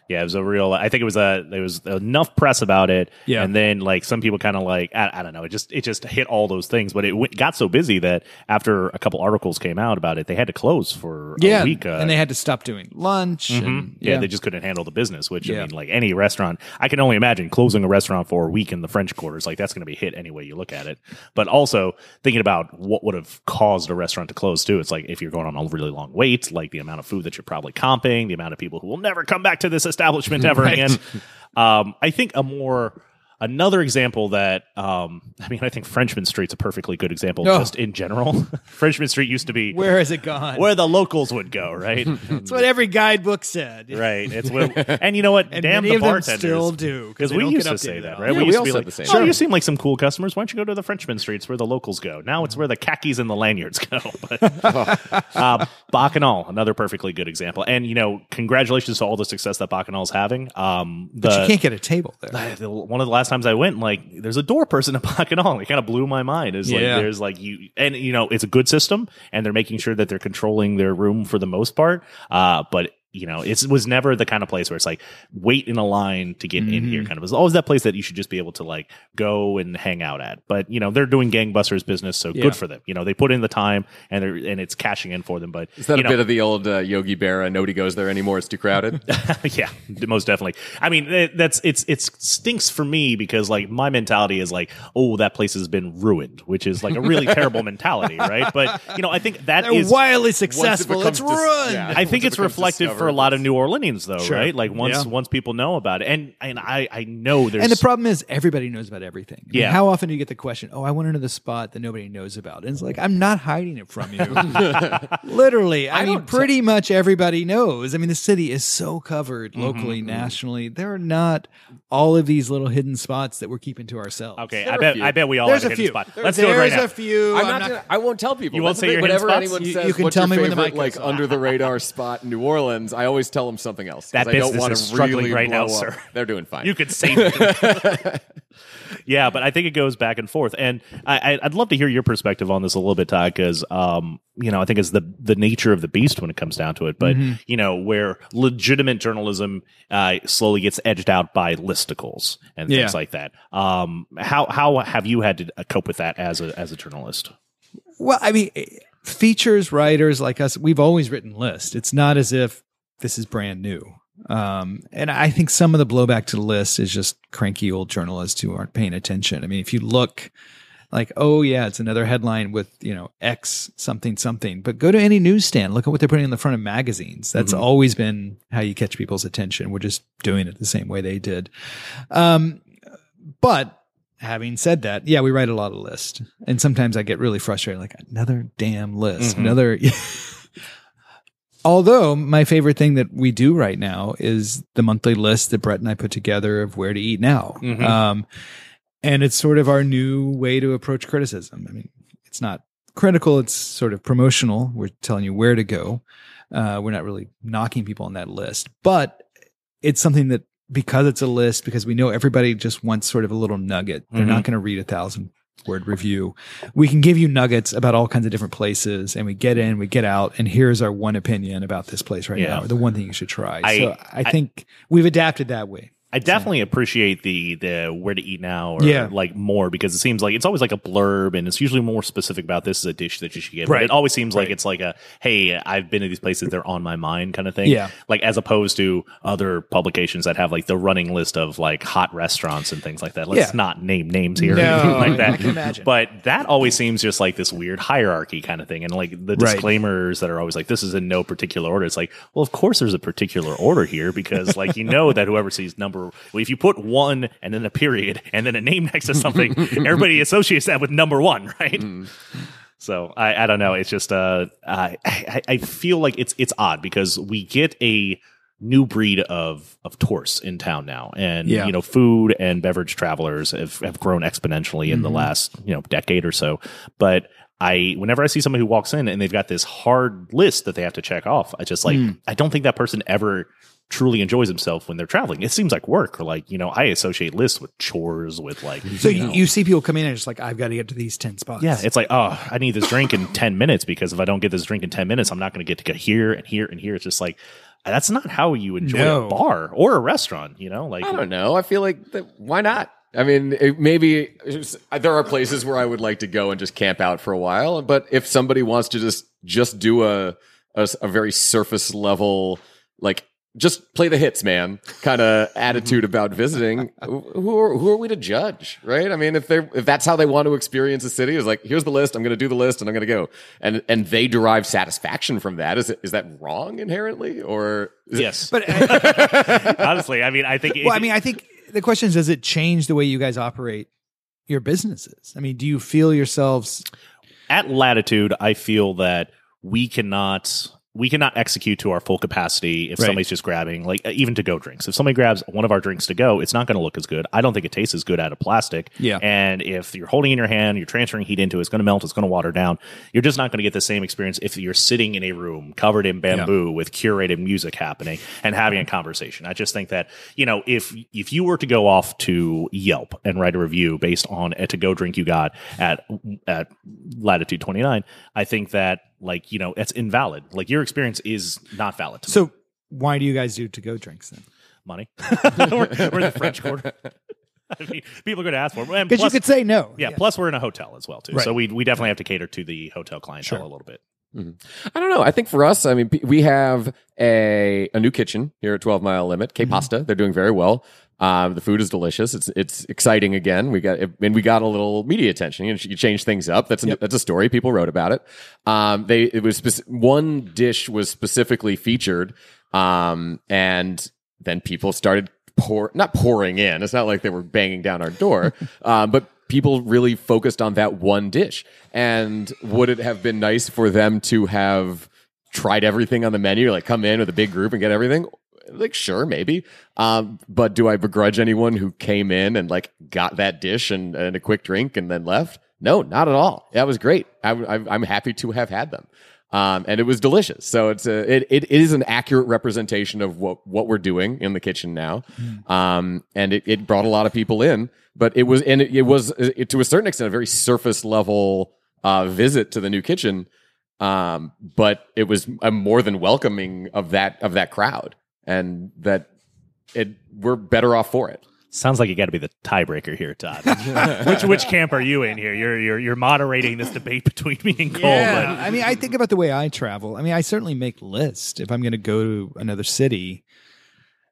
Yeah, it was a real. I think it was a. There was enough press about it, Yeah. and then like some people kind of like I, I don't know. It just it just hit all those things, but it went, got so busy that after a couple articles came out about it, they had to close for yeah, a week. Uh, and they had to stop doing lunch. And, Mhm. yeah, they just couldn't handle the business. Which I mean, like any restaurant, I can only imagine closing a restaurant for a week in the French quarters. Like that's going to be hit any way you look at it. But also thinking about what would have caused a restaurant to close too. It's like if you're going on a really long wait, like the amount of food that you're probably comping, the amount of people who will never come back to this establishment ever again. Um, I think a more Another example that um, I mean, I think Frenchman Street's a perfectly good example Oh. just in general. Frenchman Street used to be where has it gone? where the locals would go, right? That's what every guidebook said. Right. It's where, and you know what? And Damn many the of them bartenders. still do, 'cause because we used to say that, right? it. we Yeah, used we to all be like, the same "Oh, thing. you seem like some cool customers. Why don't you go to the Frenchman streets where the locals go?" Now it's where the khakis and the lanyards go. But uh, Bacchanal, another perfectly good example. And you know, congratulations to all the success that Bacchanal is having. Um, the, But you can't get a table there. I- the- one of the last times I went, like, there's a door person at Bacchanal. It kind of blew my mind. Is like, Yeah. there's like you, and you know, it's a good system, and they're making sure that they're controlling their room for the most part. Uh, but you know, it was never the kind of place where it's like wait in a line to get in Mm-hmm. here. Kind of, it's always that place that you should just be able to like go and hang out at. But you know, they're doing gangbusters business, so Yeah. good for them. You know, they put in the time, and they're and it's cashing in for them. But Is that a know, bit of the old uh, Yogi Berra? Nobody goes there anymore. It's too crowded. yeah, most definitely. I mean, it, that's it's it stinks for me because like my mentality is like, oh, that place has been ruined, which is like a really terrible mentality, right? But you know, I think that They're is. wildly successful. becomes It's dis- ruined. yeah. I think it's reflective for a lot of New Orleanians, though, Sure. right? Like once Yeah. once people know about it, and and I I know there's And the problem is, everybody knows about everything. I mean, Yeah. how often do you get the question, "Oh, I want to know the spot that nobody knows about"? And it's like, I'm not hiding it from you. Literally, I, mean, don't pretty much everybody knows. I mean, the city is so covered Mm-hmm, locally, nationally. There are not all of these little hidden spots that we're keeping to ourselves. okay. There I bet. I bet we all there's have a hidden few. spot. There- Let's do it right there's now. a few. I'm I'm not. not- gonna, I won't tell people. You won't say your thing. Whatever anyone You- says. you can tell me when the mic like under the radar spot in New Orleans. I always tell them something else. That I don't business want is to struggling really right now, up. sir. They're doing fine. You could save them. yeah, but I think it goes back and forth, and I, I- I'd love to hear your perspective on this a little bit, Todd, because um, you know I think it's the the nature of the beast when it comes down to it. But Mm-hmm. you know where legitimate journalism uh, slowly gets edged out by listicles and things Yeah. like that. Um, how how have you had to uh, cope with that as a as a journalist? Well, I mean, features writers like us, we've always written list. It's not as if this is brand new. Um, and I think some of the blowback to the list is just cranky old journalists who aren't paying attention. I mean, if you look like, oh yeah, it's another headline with, you know, X something something, but go to any newsstand, look at what they're putting in the front of magazines. That's always been how you catch people's attention. We're just doing it the same way they did. Um, but having said that, yeah, we write a lot of lists, and sometimes I get really frustrated. Like another damn list, Mm-hmm. another. Although my favorite thing that we do right now is the monthly list that Brett and I put together of where to eat now, Mhm. um, and it's sort of our new way to approach criticism. I mean, it's not critical; it's sort of promotional. We're telling you where to go. Uh, we're not really knocking people on that list, but it's something that because it's a list, because we know everybody just wants sort of a little nugget. They're not going to read a thousand word review. We can give you nuggets about all kinds of different places, and we get in, we get out, and here's our one opinion about this place right Yeah. now, or the one thing you should try. I- so I, I- think we've adapted that way. I definitely appreciate the the where to eat now or Yeah. like more because it seems like it's always like a blurb and it's usually more specific about this is a dish that you should get. But Right. it always seems like it's like a hey, I've been to these places, they're on my mind kind of thing. Yeah. Like as opposed to other publications that have like the running list of like hot restaurants and things like that. Let's Yeah. not name names here or No, anything like I that. can imagine. But that always seems just like this weird hierarchy kind of thing. And like the Right. disclaimers that are always like this is in no particular order. It's like, well, of course there's a particular order here because like you know that whoever sees number well, if you put one and then a period and then a name next to something, everybody associates that with number one, right? Mm. So I, I don't know. It's just uh, I, I I feel like it's it's odd because we get a new breed of of tourists in town now, and Yeah. you know, food and beverage travelers have have grown exponentially in the mm-hmm. last you know decade or so. But I whenever I see somebody who walks in and they've got this hard list that they have to check off, I just like hmm. I don't think that person ever truly enjoys himself when they're traveling. It seems like work or like, you know, I associate lists with chores with like So you, you see people come in and it's like, I've got to get to these 10 spots. yeah, it's like, oh, I need this drink in 10 minutes because if I don't get this drink in 10 minutes, I'm not going to get to go here and here and here. It's just like, that's not how you enjoy No. a bar or a restaurant, you know? Like, I don't know. I feel like that, why not? I mean, it, maybe it's- there are places where I would like to go and just camp out for a while. But if somebody wants to just just do a a, a very surface level, like just play the hits, man, kind of attitude mm-hmm. about visiting, who are, who are we to judge, right? I mean, if they if that's how they want to experience a city, is like here's the list, I'm going to do the list, and I'm going to go, and and they derive satisfaction from that. Is it is that wrong inherently, or is it- yes. But Honestly, I mean, I think, well, I mean, I think the question is, does it change the way you guys operate your businesses? I mean, do you feel yourselves? at latitude, I feel that we cannot we cannot execute to our full capacity if Right. somebody's just grabbing like uh, even to go drinks. If somebody grabs one of our drinks to go, it's not going to look as good. I don't think it tastes as good out of plastic. Yeah. And if you're holding in your hand, you're transferring heat into it, it's going to melt, it's going to water down. You're just not going to get the same experience if you're sitting in a room covered in bamboo with curated music happening and having a conversation. I just think that, you know, if if you were to go off to Yelp and write a review based on a to go drink you got at at latitude 29, I think that like, you know, it's invalid. Like your experience is not valid to me. So why do you guys do to go drinks then? money. we're, we're the French Quarter. I mean, people are going to ask for it. Because you could say no. yeah, plus we're in a hotel as well too. Right. So we we definitely have to cater to the hotel clientele Sure. a little bit. Mm-hmm. I don't know. I think for us, I mean, we have a a new kitchen here at Twelve Mile Limit, K mm-hmm. Pasta. They're doing very well. Um, the food is delicious. It's it's exciting again. We got and we got a little media attention. You, know, you change things up. That's a, that's a story. People wrote about it. Um, they it was spec- one dish was specifically featured, um, and then people started pour not pouring in. It's not like they were banging down our door, um, but people really focused on that one dish. And would it have been nice for them to have tried everything on the menu, like come in with a big group and get everything? Like, sure, maybe. Um, but do I begrudge anyone who came in and like got that dish and, and a quick drink and then left? No, not at all. That was great. I, I, I'm happy to have had them. Um, and it was delicious. So it's a, it, it is an accurate representation of what, what we're doing in the kitchen now. Um, and it, it brought a lot of people in, but it was, and it, it was it, to a certain extent, a very surface level, uh, visit to the new kitchen. Um, but it was a more than welcoming of that, of that crowd and that it, we're better off for it. Sounds like you got to be the tiebreaker here, Todd. which which camp are you in here? You're you're you're moderating this debate between me and Cole. Yeah, I mean, I think about the way I travel. I mean, I certainly make lists if I'm going to go to another city,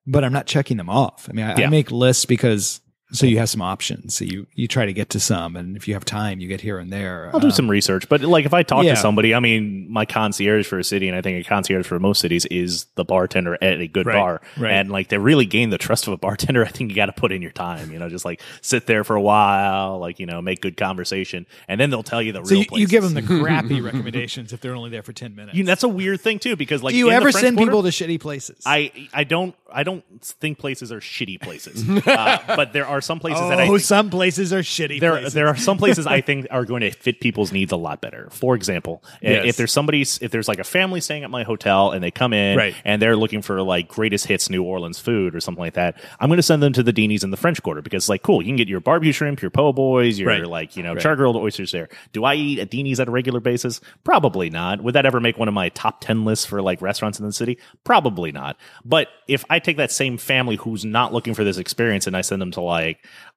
but I'm not checking them off. I mean, I, Yeah. I make lists because so you have some options. So you you try to get to some, and if you have time, you get here and there. I'll do some research, but like if I talk yeah. to somebody, I mean, my concierge for a city, and I think a concierge for most cities is the bartender at a good Right, bar. right. And like to really gain the trust of a bartender, I think you got to put in your time. You know, just like sit there for a while, like you know, make good conversation, and then they'll tell you the So real. you, you give them the crappy recommendations if they're only there for ten minutes. You- that's a weird thing too, because like Do you ever send Quarter- people to shitty places? I I don't I don't think places are shitty places, uh, but there are some places that I oh, think- some places are shitty. there, places. there are some places I think are going to fit people's needs a lot better. For example, Yes. if there's somebody, if there's like a family staying at my hotel and they come in Right. and they're looking for like greatest hits New Orleans food or something like that, I'm going to send them to the Deanie's in the French Quarter because like cool, you can get your barbecue shrimp, your po' boys, your Right. like you know char grilled oysters there. Do I eat at Deanie's at a regular basis? Probably not. Would that ever make one of my top ten lists for like restaurants in the city? Probably not. But if I take that same family who's not looking for this experience and I send them to like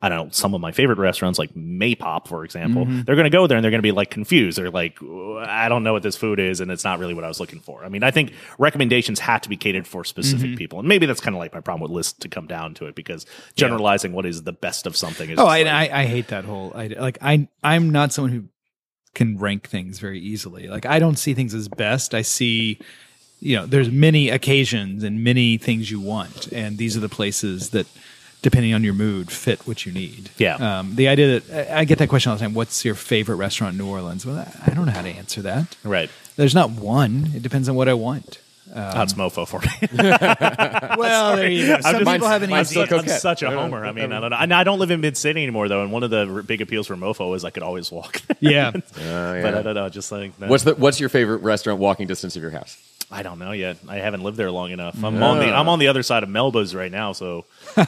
I don't know some of my favorite restaurants like Maypop for example, mm-hmm. they're going to go there and they're going to be like confused. They're like I don't know what this food is and it's not really what I was looking for. I mean, I think recommendations have to be catered for specific mm-hmm. people, and maybe that's kind of like my problem with lists to come down to it because generalizing what is the best of something is Oh, I, like- I I hate that whole. I like I I'm not someone who can rank things very easily. Like I don't see things as best. I see, you know, there's many occasions and many things you want, and these are the places that, depending on your mood, fit what you need. Yeah. Um, the idea that I I get that question all the time. What's your favorite restaurant in New Orleans? Well, I don't know how to answer that. right. There's not one. It depends on what I want. That's MoPho for me. Well, there you go. Some just- people have an mine's easy. still I'm such a homer. I mean, I don't know. And I don't live in mid city anymore, though. And one of the big appeals for MoPho is I could always walk. Yeah. But I don't know. Just like no. What's the What's your favorite restaurant walking distance of your house? I don't know yet. I haven't lived there long enough. I'm on the I'm on the other side of Melba's right now, so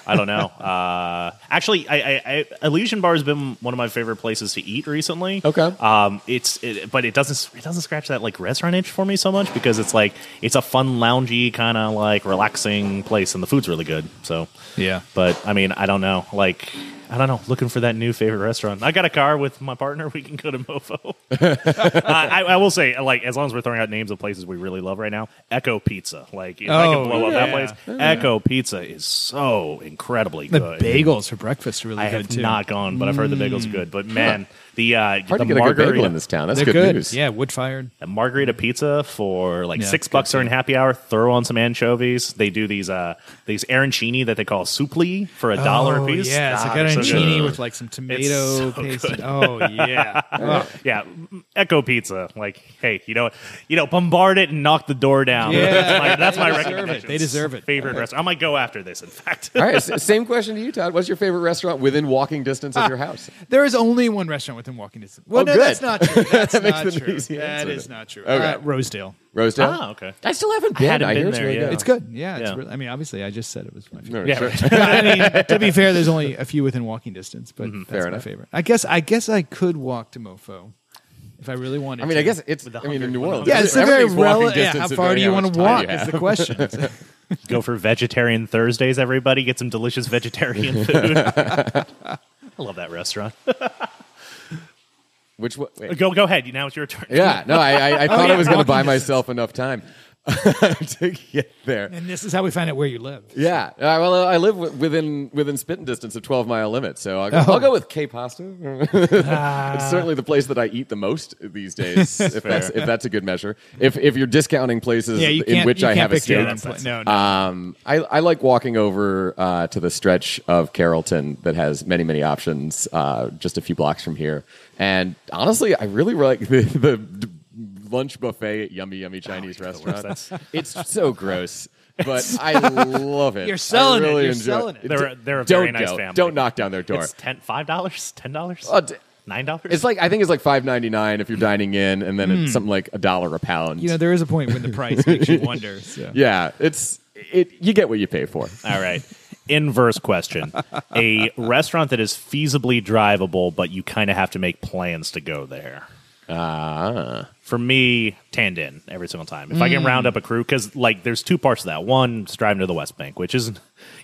I don't know. Uh, actually, I, I, I Elysian Bar has been one of my favorite places to eat recently. Okay. Um, it's it, but it doesn't it doesn't scratch that like restaurant itch for me so much because it's like it's a fun loungy kind of like relaxing place and the food's really good. So Yeah. but I mean, I don't know. Like, I don't know. Looking for that new favorite restaurant. I got a car with my partner. We can go to MoPho. uh, I, I will say, like, as long as we're throwing out names of places we really love right now, Echo Pizza. Like, if I Oh, can blow up that yeah. place, Echo Pizza is so incredibly The good. bagels for breakfast are really I good have too. not gone, but I've heard the bagels are good. But man, the uh, Hard the to get a good margarita, bagel in this town. That's They're good, good. news. Yeah, wood fired. a margarita pizza for like Yeah, six it's good bucks during happy hour. Throw on some anchovies. They do these uh these arancini that they call suppli for a dollar a piece. Oh, Yeah, it's God, like they're so arancini with like some tomato so paste. good. Oh yeah. Oh. yeah, Echo Pizza. Like, hey, you know, you know, bombard it and knock the door down. Yeah. that's my, that's my They deserve it. recommendation. They deserve it. Favorite restaurant. I might go after this. In fact, All right. same question to you, Todd. What's your favorite restaurant within walking distance of your house? There is only one restaurant within walking distance. Well, Oh, no, good. that's not true. That's That makes not it an true. easy That answer. is not true. Okay. Uh, Rosedale. Rosedale. ah, okay. I still haven't been. hadn't I hear been it's there, really yeah. good. It's good. Yeah, it's Yeah. really, I mean, obviously, I just said it was my favorite. No, Yeah, sure. I mean, to be fair, there's only a few within walking distance, but that's Fair my enough. favorite. I guess. I guess I could walk to MoPho if I really wanted. To. I mean, to. I guess it's. With the I mean, in New Orleans, Yeah, it's a very everything's walking relative. Yeah, distance how far do you want to time walk? you Is the question. Go for vegetarian Thursdays, everybody. Get some delicious vegetarian food. I love that restaurant. Which wait. go, go ahead. Now it's your turn. Yeah, no, I, I, I oh, thought Oh, yeah, I was going to buy myself enough time to get there. and this is how we find out where you live. Yeah, uh, well, I live wi- within within spitting distance of twelve mile limit, so I'll go, Oh. I'll go with K Pasta. it's certainly the place that I eat the most these days, if that's if that's a good measure. If if you're discounting places Yeah, you in which you I have a stake, No, no. um, I, I like walking over uh, to the stretch of Carrollton that has many, many options uh, just a few blocks from here. And honestly, I really like the, the lunch buffet at Yummy Yummy Chinese restaurant. It's so gross. But I love it. You're selling I it. You're enjoy selling it. They're a- they're a Don't very nice go. family. Don't knock down their door. It's ten five dollars, ten dollars, Oh, d- nine dollars. it's like I think it's like five ninety nine if you're dining in, and then it's something like a dollar a pound. Hmm. you know, there is a point when the price makes you wonder. So. yeah, it's it. You get what you pay for. All right. Inverse question: A restaurant that is feasibly drivable, but you kind of have to make plans to go there. Ah, For me, Tan Dinh every single time. If I can round up a crew, because like there's two parts to that. One is driving to the West Bank, which is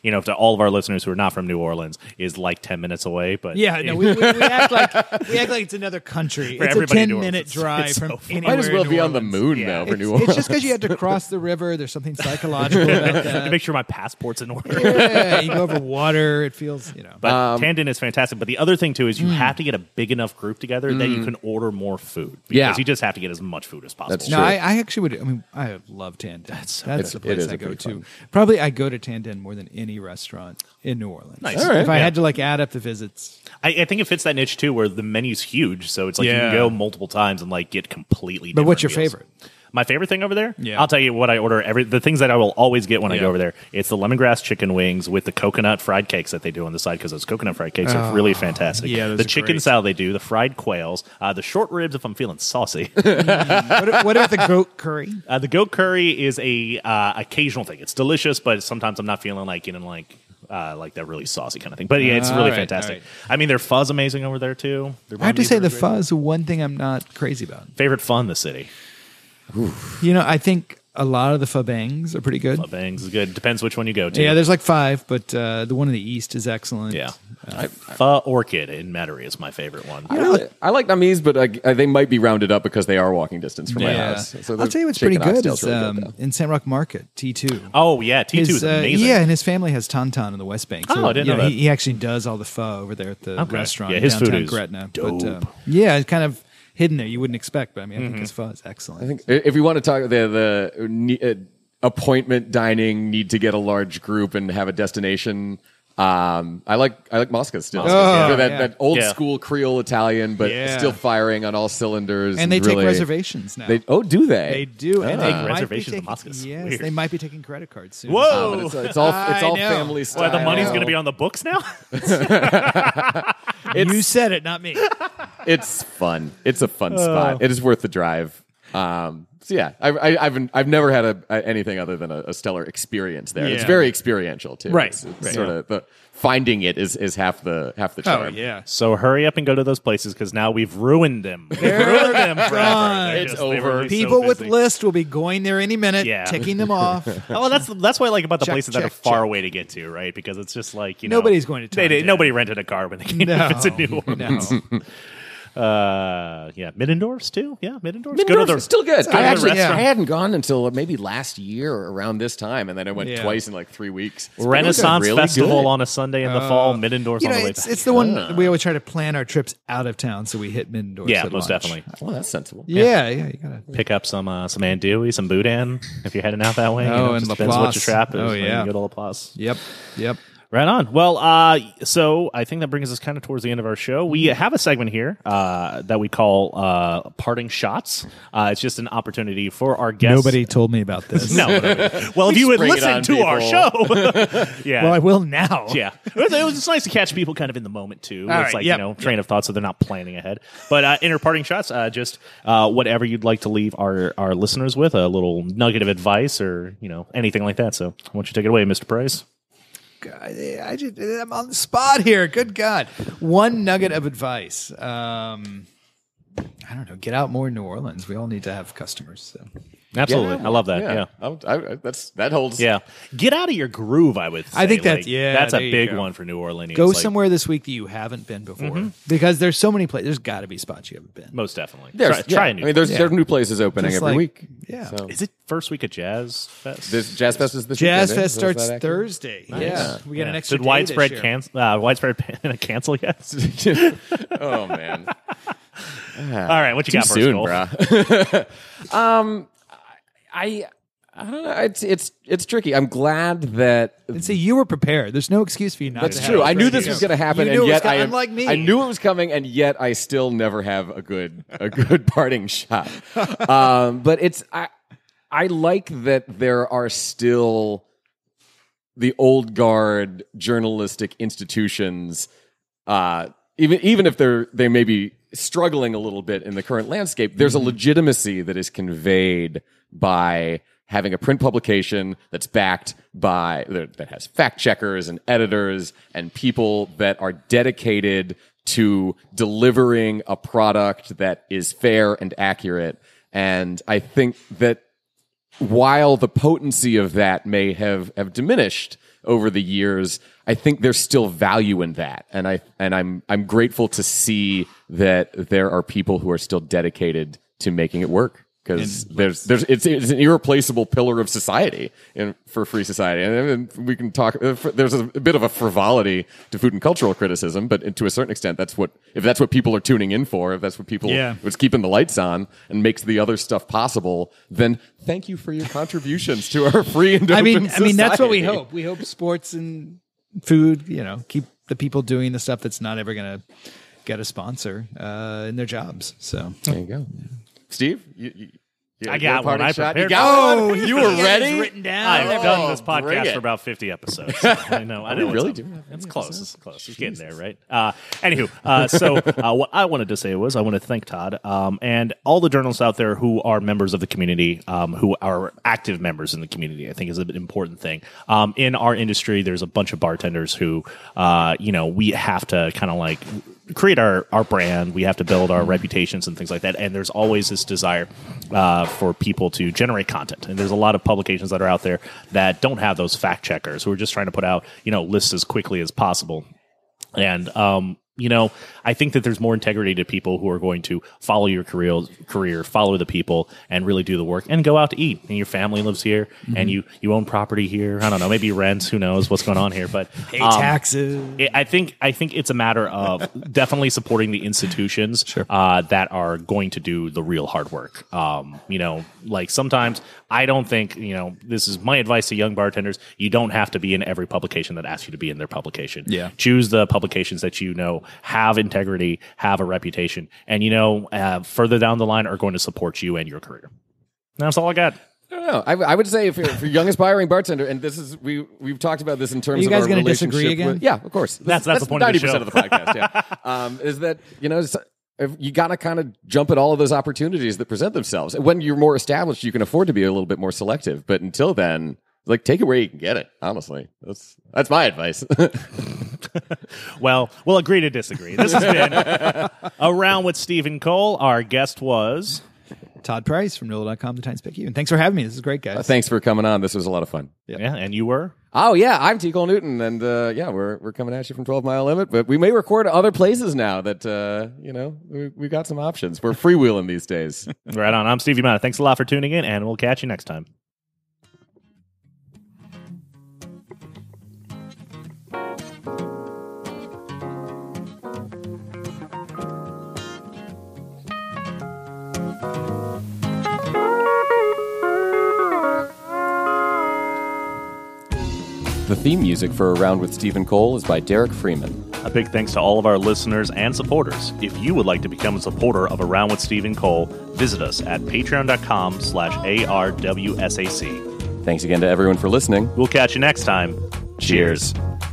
you know, to all of our listeners who are not from New Orleans, is like ten minutes away. But Yeah, no, we, we, we act like we act like it's another country. For it's a ten minute drive it's from so fun. anywhere. Might as well in be New on the moon Yeah. now for It's, New Orleans. it's just because you had to cross the river. There's something psychological about to make sure my passport's in order. yeah, you go over water. It feels, you know. But Um, Tan Dinh is fantastic. But the other thing too is you Hmm. have to get a big enough group together that you can order more food. Because Yeah. you just have to get as much food as possible. That's No, true. I, I actually would. I mean, I love Tan Dinh. That's, It's- the place I go to. Probably I go to Tan Dinh more than any restaurant in New Orleans. Nice. All right. If I Yeah. had to like add up the visits, I, I think it fits that niche too, where the menu's huge, so it's like you can go multiple times and like get completely. But what's your different meals. favorite? My favorite thing over there, Yeah. I'll tell you what I order. Every the things that I will always get when I go over there. It's the lemongrass chicken wings with the coconut fried cakes that they do on the side because those coconut fried cakes are really fantastic. Oh, yeah, those the chicken great. salad they do, the fried quails, uh, the short ribs if I'm feeling saucy. what, what about the goat curry? Uh, the goat curry is a uh, occasional thing. It's delicious, but sometimes I'm not feeling like you know like uh, like that really saucy kind of thing. But yeah, it's really right, fantastic. right. I mean, their fuzz amazing over there too. Their I have to say the fuzz. One thing I'm not crazy about. favorite fun in the city. You know, I think a lot of the pho bangs are pretty good. Pho bangs is good. Depends which one you go to. Yeah, there's like five, but uh, the one in the east is excellent. yeah. Pho Orchid in Metairie is my favorite one. I, really- I like Namese, but I, I- they might be rounded up because they are walking distance from my house. So I'll tell you what's pretty good is really um, good, in St. Roch Market, T2. Oh yeah, T two His, is uh, amazing. yeah, and his family has Tan Dinh in the West Bank. Oh, I didn't you know that. He, he actually does all the pho over there at the Okay. restaurant. Yeah, his food downtown is Gretna. But, dope. uh, yeah, it's kind of hidden there. You wouldn't expect, but I mean, I Mm-hmm. think his pho is excellent. I think if we want to talk the the uh, appointment dining, need to get a large group and have a destination. Um, I like I like Mosca still. yeah. For that, Yeah. that old Yeah. school Creole Italian, but Yeah. still firing on all cylinders. and they take reservations now. They, oh, do they? They do, and They they take might reservations be in taking, Mosca's Yes, weird. they might be taking credit cards soon. Whoa! Uh, but it's, it's all it's I all know. family style. Well, the money's going to be on the books now. you said it, not me. it's fun. It's a fun spot. It is worth the drive. Um, so yeah, I, I, I've I've never had a, a- anything other than a, a stellar experience there. It's very experiential too. Right, It's, it's right. Sort of the finding it is is half the half the Oh charm. yeah. so hurry up and go to those places because now we've ruined them. We've ruined them forever. It's just- over. really so People with busy. lists will be going there any minute, Yeah. ticking them off. Oh, well, that's that's what I like about the Check, places that are far check. away to get to, right? Because it's just like you know, Nobody's going to They, did- nobody rented a car when they came No, to New Orleans. no. Uh, yeah, Middendorf's too. Yeah, Middendorf's. Middendorf's Go to the is still good. go I actually restaurant. I hadn't gone until maybe last year around this time, and then I went Yeah. twice in like three weeks. It's Renaissance really Festival good. on a Sunday in the fall. Middendorf's You on know, the way it's, back. it's the one we always try to plan our trips out of town, so we hit Middendorf. yeah, at most launch. definitely. Well, that's sensible. Yeah, yeah, you gotta. Pick up some uh, some andouille, some boudin if you're heading out that way. you Oh, know, and just depends what your trap is. Oh, yeah. you go to Laplace. Yep, yep. Right on. Well, uh, so I think that brings us kind of towards the end of our show. We have a segment here uh, that we call uh, "Parting Shots." Uh, it's just an opportunity for our guests. Nobody told me about this. No. well, if you would listen to our show, yeah. Well, I will now. yeah, it was, it was just nice to catch people kind of in the moment too. All it's right, like yep, you know train of thought, so they're not planning ahead. But uh, inner parting shots, uh, just uh, whatever you'd like to leave our our listeners with, a little nugget of advice or you know anything like that. So why don't you take it away, Mister Price? I just, I'm on the spot here. Good God. One nugget of advice. Um, I don't know. Get out more New Orleans. We all need to have customers. So. Absolutely, I love that. Yeah. I would- I- I- that's that holds. Yeah, get out of your groove. I would. Say. I think that's- Like, yeah, that's a big one for New Orleans. Go Like, somewhere this week that you haven't been before, Mm-hmm. because there's so many places. There's got to be spots you haven't been. Most definitely. There's, try, yeah. try a new. I mean, there's Yeah. there are new places opening Just every like- week. yeah. So is it first week of Jazz Fest? this Jazz Fest is this Jazz weekend, eh? Fest starts that accurate? Thursday. Yeah, we got an extra. Did day widespread this year. cancel? Uh, widespread cancel yet? oh man, All right, what you too got for us, soon, Cole? bruh. um, I I don't know. It's it's it's tricky. I'm glad that And see, you were prepared. There's no excuse for you not. That's to have true. it I knew this was going to happen, You knew and it was yet I am, unlike me. I knew it was coming, and yet I still never have a good a good parting shot. Um, but it's I I like that there are still the old guard journalistic institutions, uh, even even if they're they may be struggling a little bit in the current landscape. There's a mm-hmm. legitimacy that is conveyed by having a print publication that's backed by that that has fact checkers and editors and people that are dedicated to delivering a product that is fair and accurate. And I think that while the potency of that may have, have diminished over the years, I think there's still value in that. And I and I'm I'm grateful to see that there are people who are still dedicated to making it work because there's there's it's, it's an irreplaceable pillar of society in, for free society, and, and we can talk. uh, There's a, bit of a frivolity to food and cultural criticism, but to a certain extent, that's what if that's what people are tuning in for, if that's what people Yeah. what's keeping the lights on and makes the other stuff possible, then thank you for your contributions to our free and I mean, I mean, that's what we hope. We hope sports and food, you know, keep the people doing the stuff that's not ever going to get a sponsor uh, in their jobs. So There you go, Steve. You, you, you- I got a parting one. I shot? You prepared got one. one? You were ready. written down. I've done this Oh, podcast for about 50 episodes. I know. I know. we really do. doing It's close. It's close. It's getting there, right? Uh, anywho, uh, so uh, what I wanted to say was I want to thank Todd um, and all the journalists out there who are members of the community, um, who are active members in the community. I think is an important thing. Um, in our industry, there's a bunch of bartenders who, uh, you know, we have to kind of like create our, our brand. We have to build our reputations and things like that. And there's always this desire uh, for people to generate content. And there's a lot of publications that are out there that don't have those fact checkers who are just trying to put out, you know, lists as quickly as possible. And um, you know, I think that there's more integrity to people who are going to follow your career, career, follow the people, and really do the work, and go out to eat. And your family lives here, and you you own property here. I don't know, maybe you rent. Who knows what's going on here? But pay um, taxes. it- I think I think it's a matter of definitely supporting the institutions uh, that are going to do the real hard work. Um, you know, like sometimes I don't think you know. This is my advice to young bartenders: you don't have to be in every publication that asks you to be in their publication. Yeah. choose the publications that you know have integrity, have a reputation, and you know uh, further down the line are going to support you and your career. That's all I got. I don't know. I, I would say if you're, if you're a young aspiring bartender, and this is we we've talked about this in terms Are you of guys our gonna relationship disagree again? with- yeah, of course. That's- that's the point of the ninety percent of the podcast. Yeah, um, is that you know. It's- if you got to kind of jump at all of those opportunities that present themselves. When you're more established, you can afford to be a little bit more selective. But until then, like take it where you can get it. Honestly, that's that's my advice. Well, we'll agree to disagree. This has been A Round with Steve and Cole. Our guest was. Todd Price from NOLA.com, the Times Picayune. Thanks for having me. This is great, guys. Uh, thanks for coming on. This was a lot of fun. Yeah, and you were. Oh yeah, I'm T. Cole Newton, and uh, yeah, we're we're coming at you from 12 Mile Limit, but we may record other places now that uh, you know we we got some options. We're freewheeling these days. Right on. I'm Steve Yamada. Thanks a lot for tuning in, and we'll catch you next time. Theme music for A Round with Steve and Cole is by Derek Freeman. A big thanks to all of our listeners and supporters. If you would like to become a supporter of A Round with Steve and Cole, visit us at patreon.com slash ARWSAC. Thanks again to everyone for listening. We'll catch you next time. Cheers. I